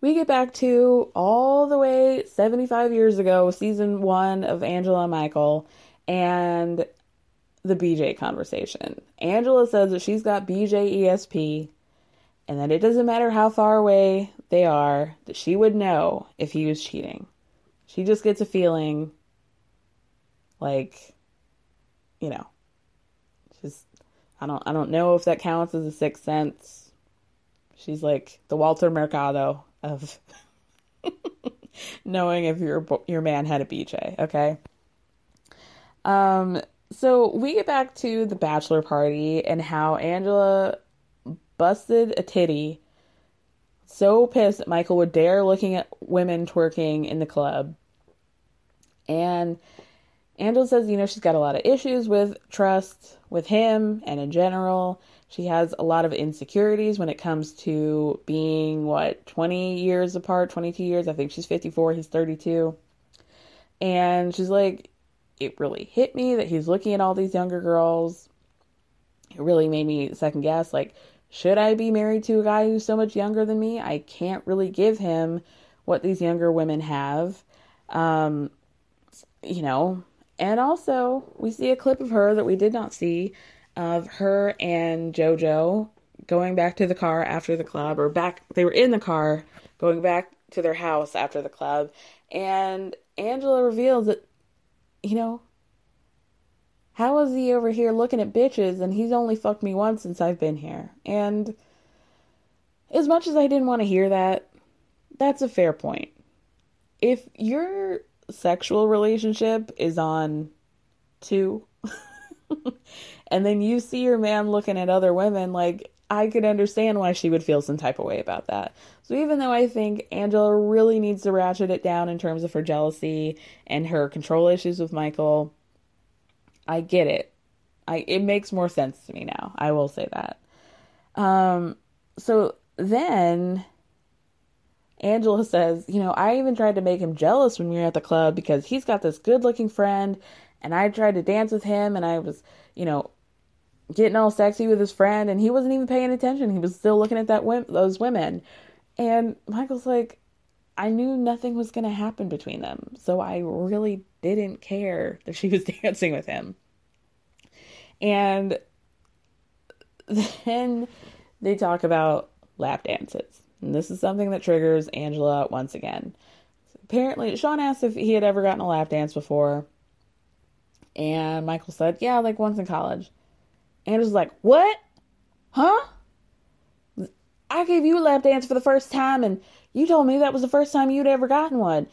We get back to all the way 75 years ago, season one of Angela and Michael, and the BJ conversation. Angela says that she's got BJ ESP and that it doesn't matter how far away they are, that she would know if he was cheating. She just gets a feeling like, you know, just I don't I don't know if that counts as a sixth sense. She's like the Walter Mercado of knowing if your your man had a BJ, okay? Um so we get back to the bachelor party and how Angela busted a titty so pissed that Michael would dare looking at women twerking in the club. And Angela says, you know, she's got a lot of issues with trust with him and in general. She has a lot of insecurities when it comes to being, what, 20 years apart, 22 years. I think she's 54, he's 32. And she's like, it really hit me that he's looking at all these younger girls. It really made me second guess, like, should I be married to a guy who's so much younger than me? I can't really give him what these younger women have. Um, you know, and also we see a clip of her that we did not see of her and JoJo going back to the car after the club, or back, they were in the car going back to their house after the club. And Angela reveals that, you know, how is he over here looking at bitches and he's only fucked me once since I've been here? And as much as I didn't want to hear that, that's a fair point. If your sexual relationship is on two, and then you see your man looking at other women, like, I could understand why she would feel some type of way about that. So even though I think Angela really needs to ratchet it down in terms of her jealousy and her control issues with Michael, I get it. I it makes more sense to me now. I will say that. Um so then Angela says, you know, I even tried to make him jealous when we were at the club because he's got this good-looking friend and I tried to dance with him and I was, you know, getting all sexy with his friend and he wasn't even paying attention. He was still looking at that those women. And Michael's like, I knew nothing was going to happen between them. So I really didn't care that she was dancing with him. And then they talk about lap dances. And this is something that triggers Angela once again. Apparently, Sean asked if he had ever gotten a lap dance before. And Michael said, Yeah, like once in college. And it was like, What? Huh? I gave you a lap dance for the first time, and you told me that was the first time you'd ever gotten one.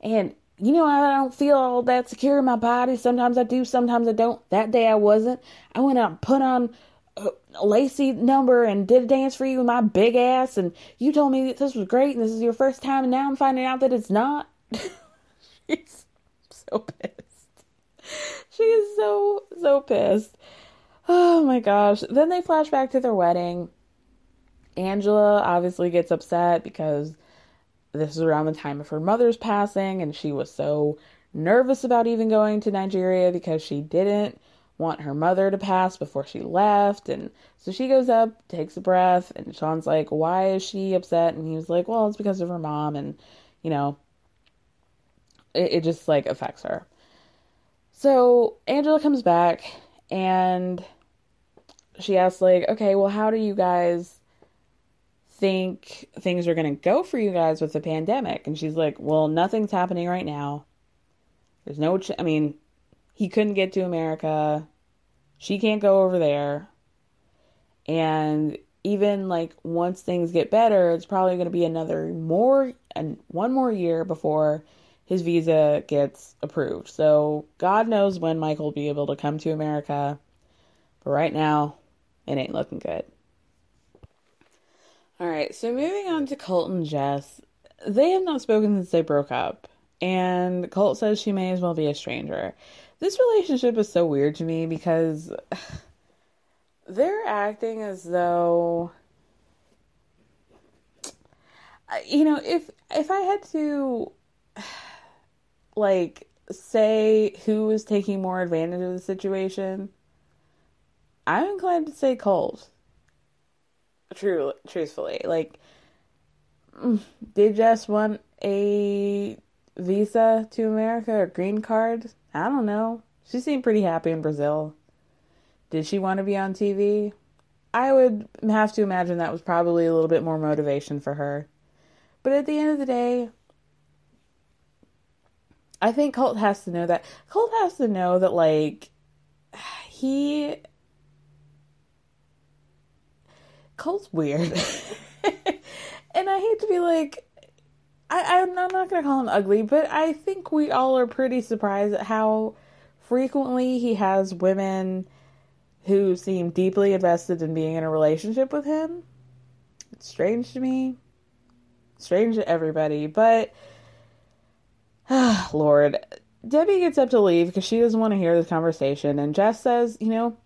And you know, I don't feel all that secure in my body. Sometimes I do, sometimes I don't. That day I wasn't. I went out and put on a Lacey number and did a dance for you with my big ass, and you told me that this was great and this is your first time, and now I'm finding out that it's not. She's so pissed. She is so, so pissed. Oh my gosh. Then they flash back to their wedding. Angela obviously gets upset because this is around the time of her mother's passing, and she was so nervous about even going to Nigeria because she didn't want her mother to pass before she left. And so she goes up, takes a breath, and Sean's like, Why is she upset? And he was like, Well, it's because of her mom, and you know, it, it just like affects her. So Angela comes back and she asks, like, okay, well, how do you guys think things are going to go for you guys with the pandemic? And she's like, well, nothing's happening right now. There's no, ch- I mean, he couldn't get to America. She can't go over there. And even like once things get better, it's probably going to be another more and one more year before his visa gets approved. So God knows when Michael will be able to come to America. But right now, it ain't looking good. All right, so moving on to Colt and Jess. They have not spoken since they broke up, and Colt says she may as well be a stranger. This relationship is so weird to me because they're acting as though you know, if if I had to like say who is taking more advantage of the situation, I'm inclined to say Colt. True, truthfully, like, did Jess want a visa to America or green card? I don't know. She seemed pretty happy in Brazil. Did she want to be on TV? I would have to imagine that was probably a little bit more motivation for her. But at the end of the day, I think Colt has to know that. Colt has to know that, like, he. Colt's weird. and I hate to be like. I, I'm not going to call him ugly, but I think we all are pretty surprised at how frequently he has women who seem deeply invested in being in a relationship with him. It's strange to me. Strange to everybody, but Lord. Debbie gets up to leave because she doesn't want to hear this conversation. And Jess says, you know,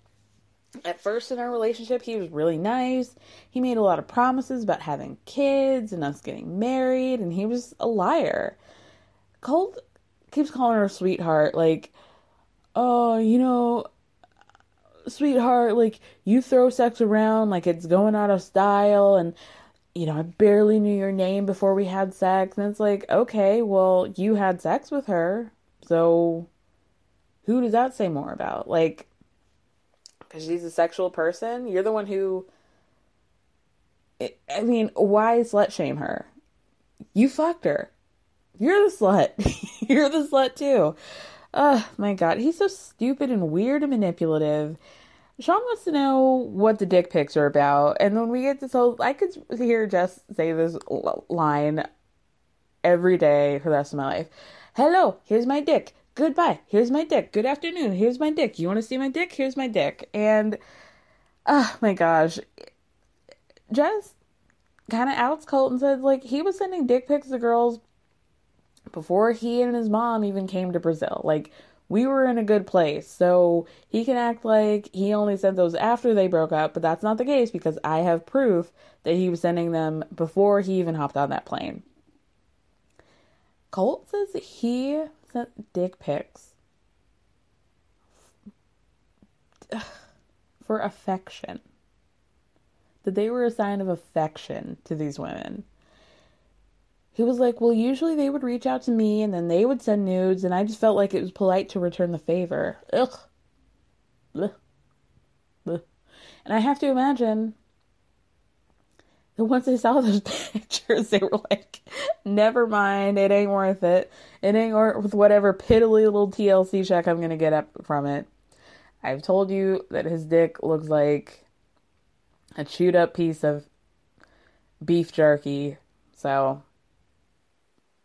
at first in our relationship, he was really nice. He made a lot of promises about having kids and us getting married, and he was a liar. Colt keeps calling her sweetheart, like, oh, you know, sweetheart, like, you throw sex around like it's going out of style, and you know, I barely knew your name before we had sex. And it's like, okay, well, you had sex with her. So who does that say more about? Like, because she's a sexual person? You're the one who. I mean, why slut shame her? You fucked her. You're the slut. You're the slut too. Oh my god, he's so stupid and weird and manipulative. Sean wants to know what the dick pics are about, and when we get this whole, I could hear Jess say this line every day for the rest of my life. Hello, here's my dick. Goodbye. Here's my dick. Good afternoon. Here's my dick. You want to see my dick? Here's my dick. And oh my gosh, Jess kind of outs Colt and said like he was sending dick pics to girls before he and his mom even came to Brazil. Like we were in a good place. So he can act like he only sent those after they broke up, but that's not the case because I have proof that he was sending them before he even hopped on that plane. Colt says he sent dick pics for affection. That they were a sign of affection to these women he was like, Well, usually they would reach out to me and then they would send nudes, and I just felt like it was polite to return the favor. Ugh. And I have to imagine that once they saw those pictures, they were like, never mind, it ain't worth it. It ain't worth whatever piddly little TLC check I'm going to get up from it. I've told you that his dick looks like a chewed up piece of beef jerky. So,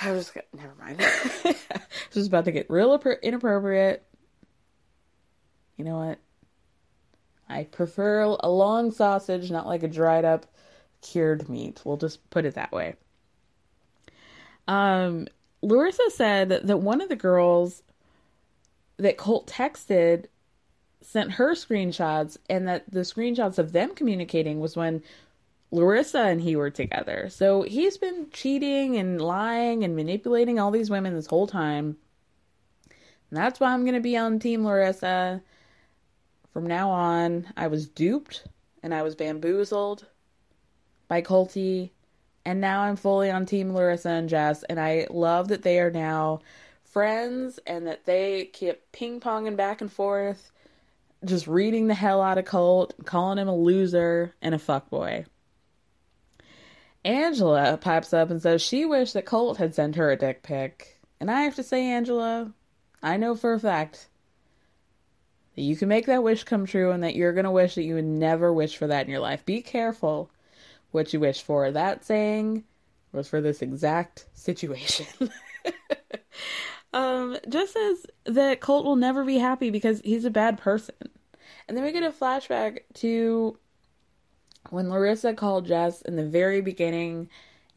I was gonna, never mind. this is about to get real inappropriate. You know what? I prefer a long sausage, not like a dried up cured meat. We'll just put it that way. Um, Larissa said that one of the girls that Colt texted sent her screenshots, and that the screenshots of them communicating was when Larissa and he were together. So he's been cheating and lying and manipulating all these women this whole time. And that's why I'm going to be on Team Larissa. From now on, I was duped and I was bamboozled by Colty. And now I'm fully on Team Larissa and Jess. And I love that they are now friends and that they keep ping ponging back and forth, just reading the hell out of Colt, calling him a loser and a fuckboy. Angela pipes up and says she wished that Colt had sent her a dick pic. And I have to say, Angela, I know for a fact that you can make that wish come true and that you're going to wish that you would never wish for that in your life. Be careful what you wish for. That saying was for this exact situation. um, Jess says that Colt will never be happy because he's a bad person. And then we get a flashback to when Larissa called Jess in the very beginning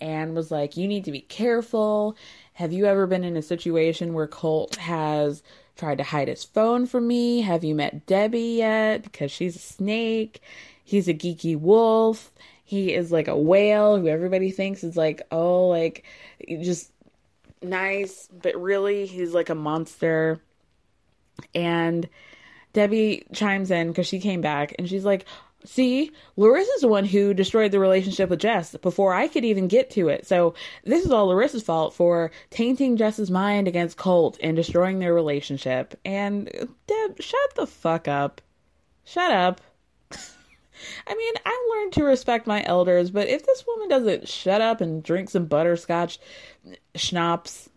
and was like, You need to be careful. Have you ever been in a situation where Colt has tried to hide his phone from me? Have you met Debbie yet? Because she's a snake. He's a geeky wolf. He is like a whale who everybody thinks is like, oh, like just nice, but really he's like a monster. And Debbie chimes in because she came back and she's like, See, Larissa's the one who destroyed the relationship with Jess before I could even get to it. So this is all Larissa's fault for tainting Jess's mind against Colt and destroying their relationship. And Deb, shut the fuck up. Shut up. I mean, I've learned to respect my elders, but if this woman doesn't shut up and drink some butterscotch schnapps,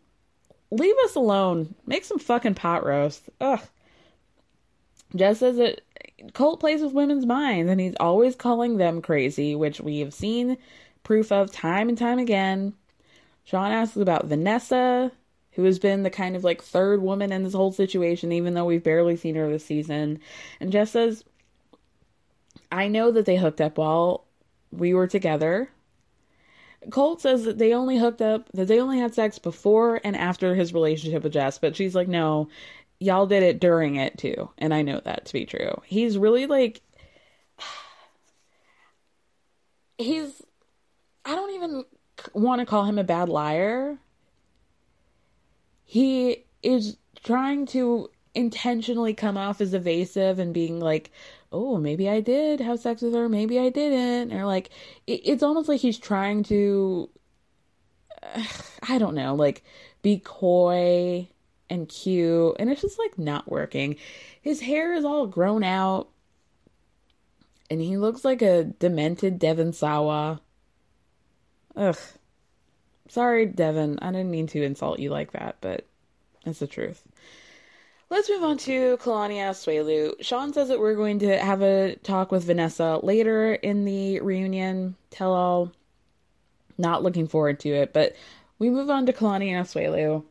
leave us alone. Make some fucking pot roast. Ugh. Jess says that Colt plays with women's minds and he's always calling them crazy, which we have seen proof of time and time again. Sean asks about Vanessa, who has been the kind of like third woman in this whole situation, even though we've barely seen her this season. And Jess says, I know that they hooked up while we were together. Colt says that they only hooked up, that they only had sex before and after his relationship with Jess, but she's like, no, y'all did it during it too. And I know that to be true. He's really like he's I don't even want to call him a bad liar. He is trying to intentionally come off as evasive and being like, "Oh, maybe I did have sex with her, maybe I didn't," or like it, it's almost like he's trying to uh, I don't know, like be coy and cute, and it's just like not working. His hair is all grown out. and he looks like a demented Devon Sawa. Ugh. Sorry, Devon. I didn't mean to insult you like that, but it's the truth. Let's move on to Kalani Asuelu. Sean says that we're going to have a talk with Vanessa later in the reunion tell all. Not looking forward to it, but we move on to Kalani Asuelu.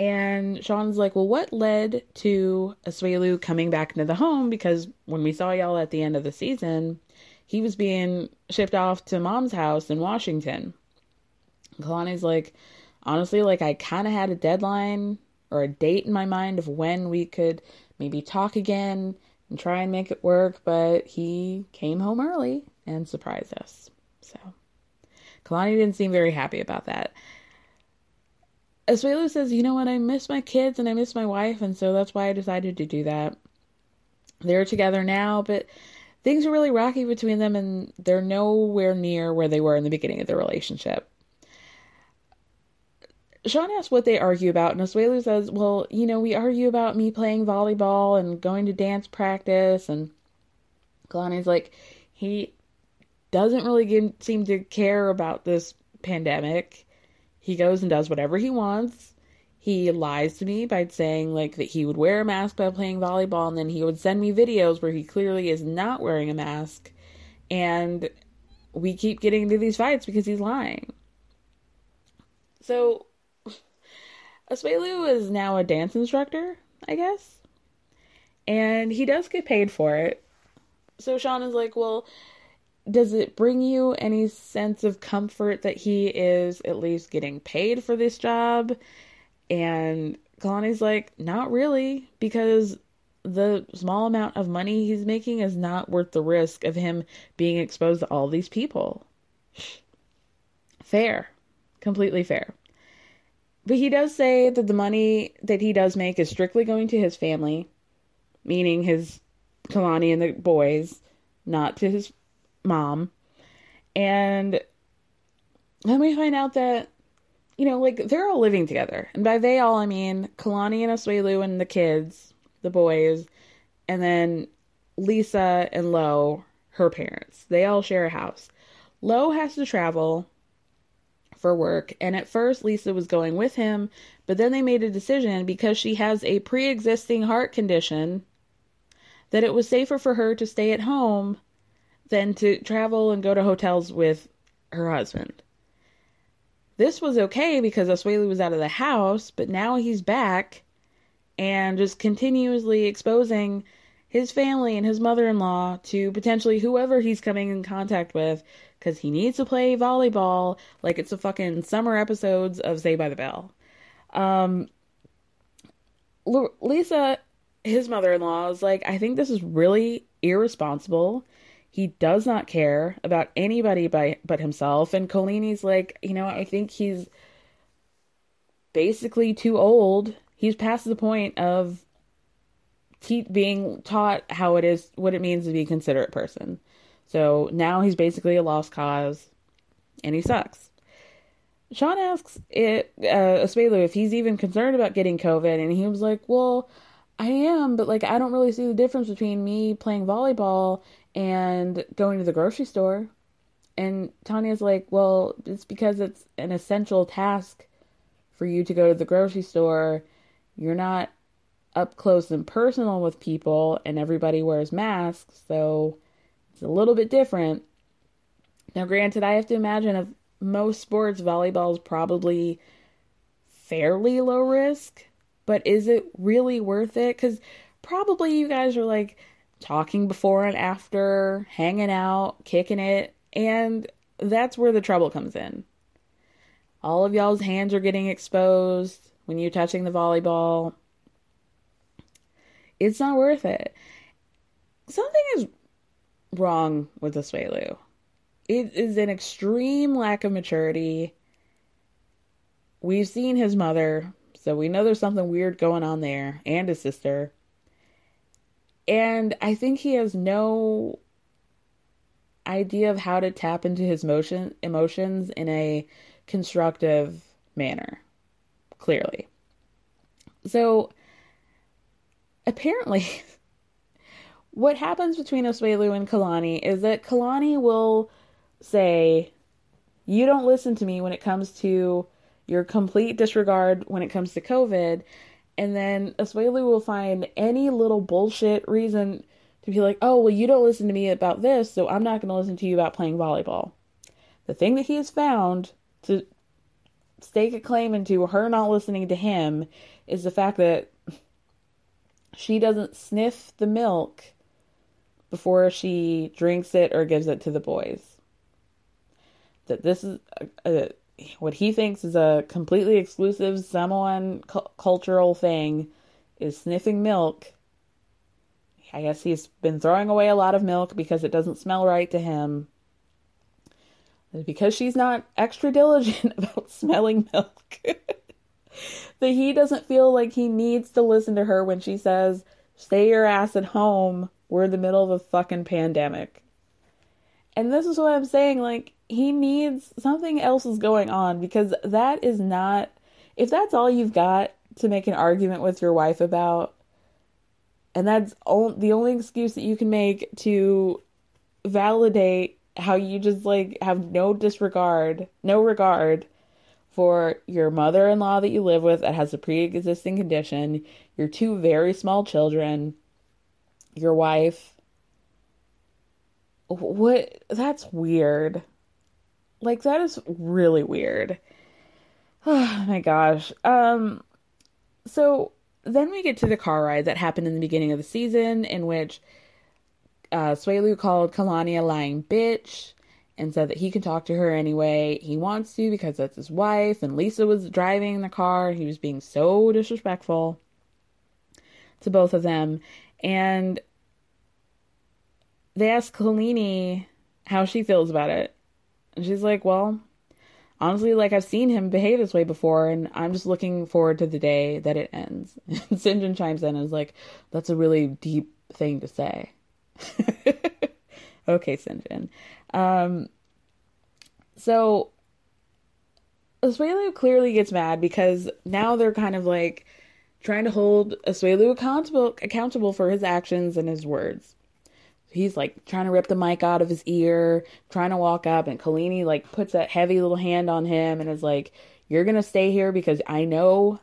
And Sean's like, Well, what led to Asuelu coming back into the home? Because when we saw y'all at the end of the season, he was being shipped off to mom's house in Washington. Kalani's like, honestly, like I kind of had a deadline or a date in my mind of when we could maybe talk again and try and make it work, but he came home early and surprised us. So Kalani didn't seem very happy about that. Asuelu says, you know what, I miss my kids and I miss my wife, and so that's why I decided to do that. They're together now, but things are really rocky between them and they're nowhere near where they were in the beginning of their relationship. Sean asks what they argue about, and Asuelu says, Well, you know, we argue about me playing volleyball and going to dance practice. And Kalani's like, he doesn't really seem to care about this pandemic. He goes and does whatever he wants. He lies to me by saying, like, that he would wear a mask by playing volleyball, and then he would send me videos where he clearly is not wearing a mask. And we keep getting into these fights because he's lying. So Asuelu is now a dance instructor, I guess. And he does get paid for it. So Sean is like, well, does it bring you any sense of comfort that he is at least getting paid for this job? And Kalani's like, not really, because the small amount of money he's making is not worth the risk of him being exposed to all these people. Fair. Completely fair. But he does say that the money that he does make is strictly going to his family, meaning his Kalani and the boys, not to his mom. And then we find out that, you know, like they're all living together. And by they all, I mean Kalani and Asuelu and the kids, the boys, and then Lisa and Lo, her parents. They all share a house. Lo has to travel for work, and at first Lisa was going with him, but then they made a decision because she has a pre existing heart condition that it was safer for her to stay at home than to travel and go to hotels with her husband. This was okay because Asuelu was out of the house, but now he's back and just continuously exposing his family and his mother in law to potentially whoever he's coming in contact with because he needs to play volleyball like it's a fucking summer episodes of Saved by the Bell. Um, L- Lisa, his mother in law, is like, I think this is really irresponsible. He does not care about anybody by, but himself. And Kolini's like, you know, I think he's basically too old. He's past the point of te- being taught how it is, what it means to be a considerate person. So now he's basically a lost cause, and he sucks. Sean asks it, uh, if he's even concerned about getting COVID, and he was like, "Well, I am, but like I don't really see the difference between me playing volleyball and going to the grocery store." And Tanya's like, "Well, it's because it's an essential task for you to go to the grocery store. You're not up close and personal with people, and everybody wears masks, so." It's a little bit different. Now, granted, I have to imagine of most sports, volleyball is probably fairly low risk, but is it really worth it? Because probably you guys are like talking before and after, hanging out, kicking it, and that's where the trouble comes in. All of y'all's hands are getting exposed when you're touching the volleyball. It's not worth it. Something is wrong with Asuelu. It is an extreme lack of maturity. We've seen his mother, so we know there's something weird going on there, and his sister. And I think he has no idea of how to tap into his motion emotions in a constructive manner. Clearly. So apparently what happens between Asuelu and Kalani is that Kalani will say, You don't listen to me when it comes to your complete disregard when it comes to COVID. And then Asuelu will find any little bullshit reason to be like, Oh, well, you don't listen to me about this, so I'm not going to listen to you about playing volleyball. The thing that he has found to stake a claim into her not listening to him is the fact that she doesn't sniff the milk before she drinks it or gives it to the boys. That this is a, a, what he thinks is a completely exclusive Samoan cu- cultural thing is sniffing milk. I guess he's been throwing away a lot of milk because it doesn't smell right to him. Because she's not extra diligent about smelling milk. that he doesn't feel like he needs to listen to her when she says, Stay your ass at home. We're in the middle of a fucking pandemic. And this is what I'm saying. Like, he needs something else is going on because that is not, if that's all you've got to make an argument with your wife about, and that's the only excuse that you can make to validate how you just like have no disregard, no regard for your mother in law that you live with that has a pre existing condition, your two very small children, your wife. What? That's weird. Like, that is really weird. Oh my gosh. Um, so then we get to the car ride that happened in the beginning of the season, in which uh, Asuelu called Kalani a lying bitch and said that he can talk to her anyway he wants to because that's his wife. And Lisa was driving the car. He was being so disrespectful to both of them. And they asked Kalani how she feels about it. And she's like, well, honestly, like I've seen him behave this way before, and I'm just looking forward to the day that it ends. And Syngin chimes in and is like, that's a really deep thing to say. okay, Syngin. Um, so Asuelu clearly gets mad because now they're kind of like trying to hold Asuelu accountable accountable for his actions and his words. He's like trying to rip the mic out of his ear, trying to walk up, and Kalani like puts that heavy little hand on him and is like, You're gonna stay here because I know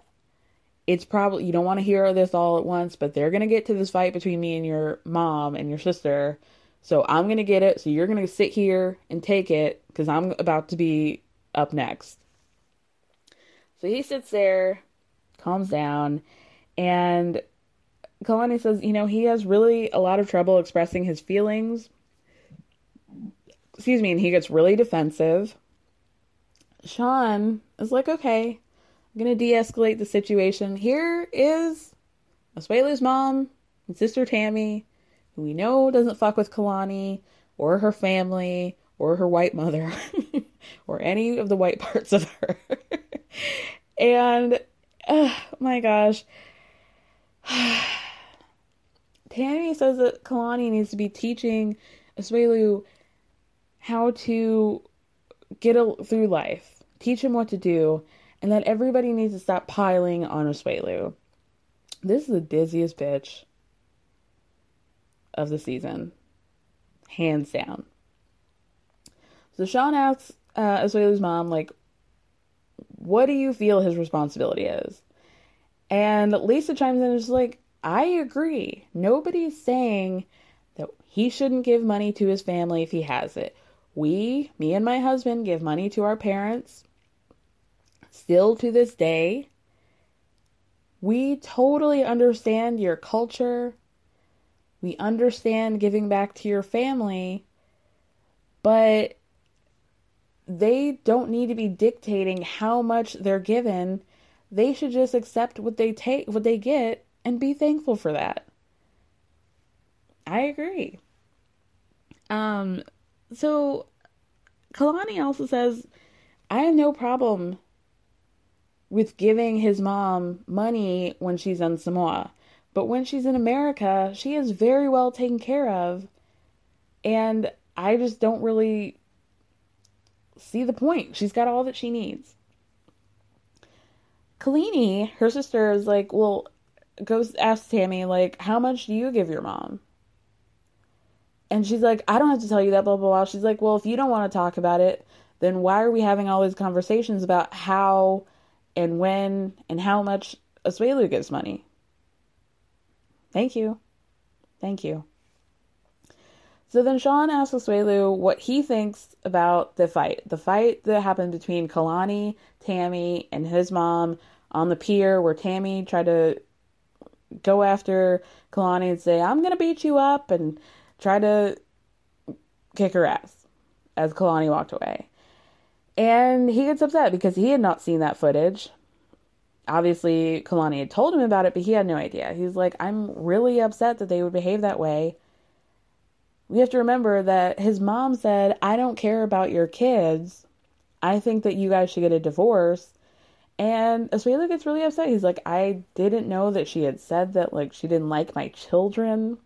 it's probably you don't want to hear this all at once, but they're gonna get to this fight between me and your mom and your sister. So I'm gonna get it. So you're gonna sit here and take it because I'm about to be up next. So he sits there, calms down, and Kalani says, you know, he has really a lot of trouble expressing his feelings. Excuse me, and he gets really defensive. Sean is like, okay, I'm gonna de-escalate the situation. Here is Asuelu's mom and sister Tammy, who we know doesn't fuck with Kalani or her family or her white mother or any of the white parts of her. and oh my gosh. Tammy says that Kalani needs to be teaching Asuelu how to get a, through life, teach him what to do, and that everybody needs to stop piling on Asuelu. This is the dizziest bitch of the season, hands down. So Sean asks uh, Asuelu's mom, like, what do you feel his responsibility is? And Lisa chimes in and is like, I agree. Nobody's saying that he shouldn't give money to his family if he has it. We, me and my husband, give money to our parents. Still to this day, we totally understand your culture. We understand giving back to your family, but they don't need to be dictating how much they're given. They should just accept what they take, what they get, and be thankful for that. I agree. Um, so Kalani also says, I have no problem with giving his mom money when she's in Samoa. But when she's in America, she is very well taken care of. And I just don't really see the point. She's got all that she needs. Kolini, her sister, is like, well, goes ask Tammy, like, how much do you give your mom? And she's like, I don't have to tell you that, blah, blah, blah. She's like, well, if you don't want to talk about it, then why are we having all these conversations about how and when and how much Asuelu gives money? Thank you. Thank you. So then Sean asks Asuelu what he thinks about the fight. The fight that happened between Kalani, Tammy, and his mom on the pier where Tammy tried to go after Kalani and say, I'm going to beat you up and try to kick her ass as Kalani walked away. And he gets upset because he had not seen that footage. Obviously, Kalani had told him about it, but he had no idea. He's like, I'm really upset that they would behave that way. We have to remember that his mom said, I don't care about your kids. I think that you guys should get a divorce. And Asuelu gets really upset. He's like, I didn't know that she had said that, like, she didn't like my children,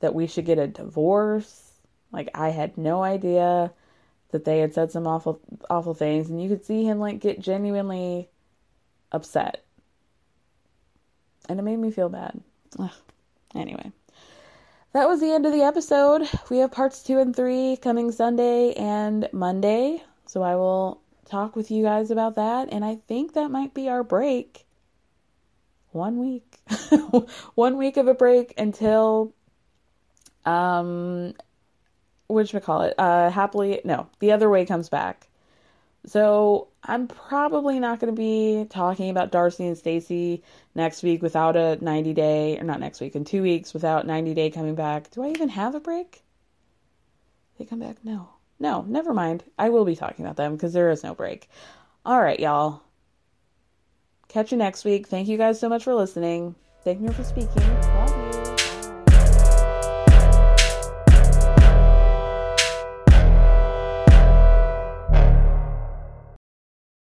that we should get a divorce. Like, I had no idea that they had said some awful, awful things. And you could see him, like, get genuinely upset. And it made me feel bad. Ugh. Anyway, that was the end of the episode. We have parts two and three coming Sunday and Monday. So I will talk with you guys about that. And I think that might be our break. One week. One week of a break until um which we call it? Uh happily no, the other way comes back. So I'm probably not going to be talking about Darcey and Stacey next week without a 90 day, or not next week, in two weeks without 90 day coming back. Do I even have a break? They come back? No. No, never mind. I will be talking about them because there is no break. All right, y'all. Catch you next week. Thank you guys so much for listening. Thank you for speaking.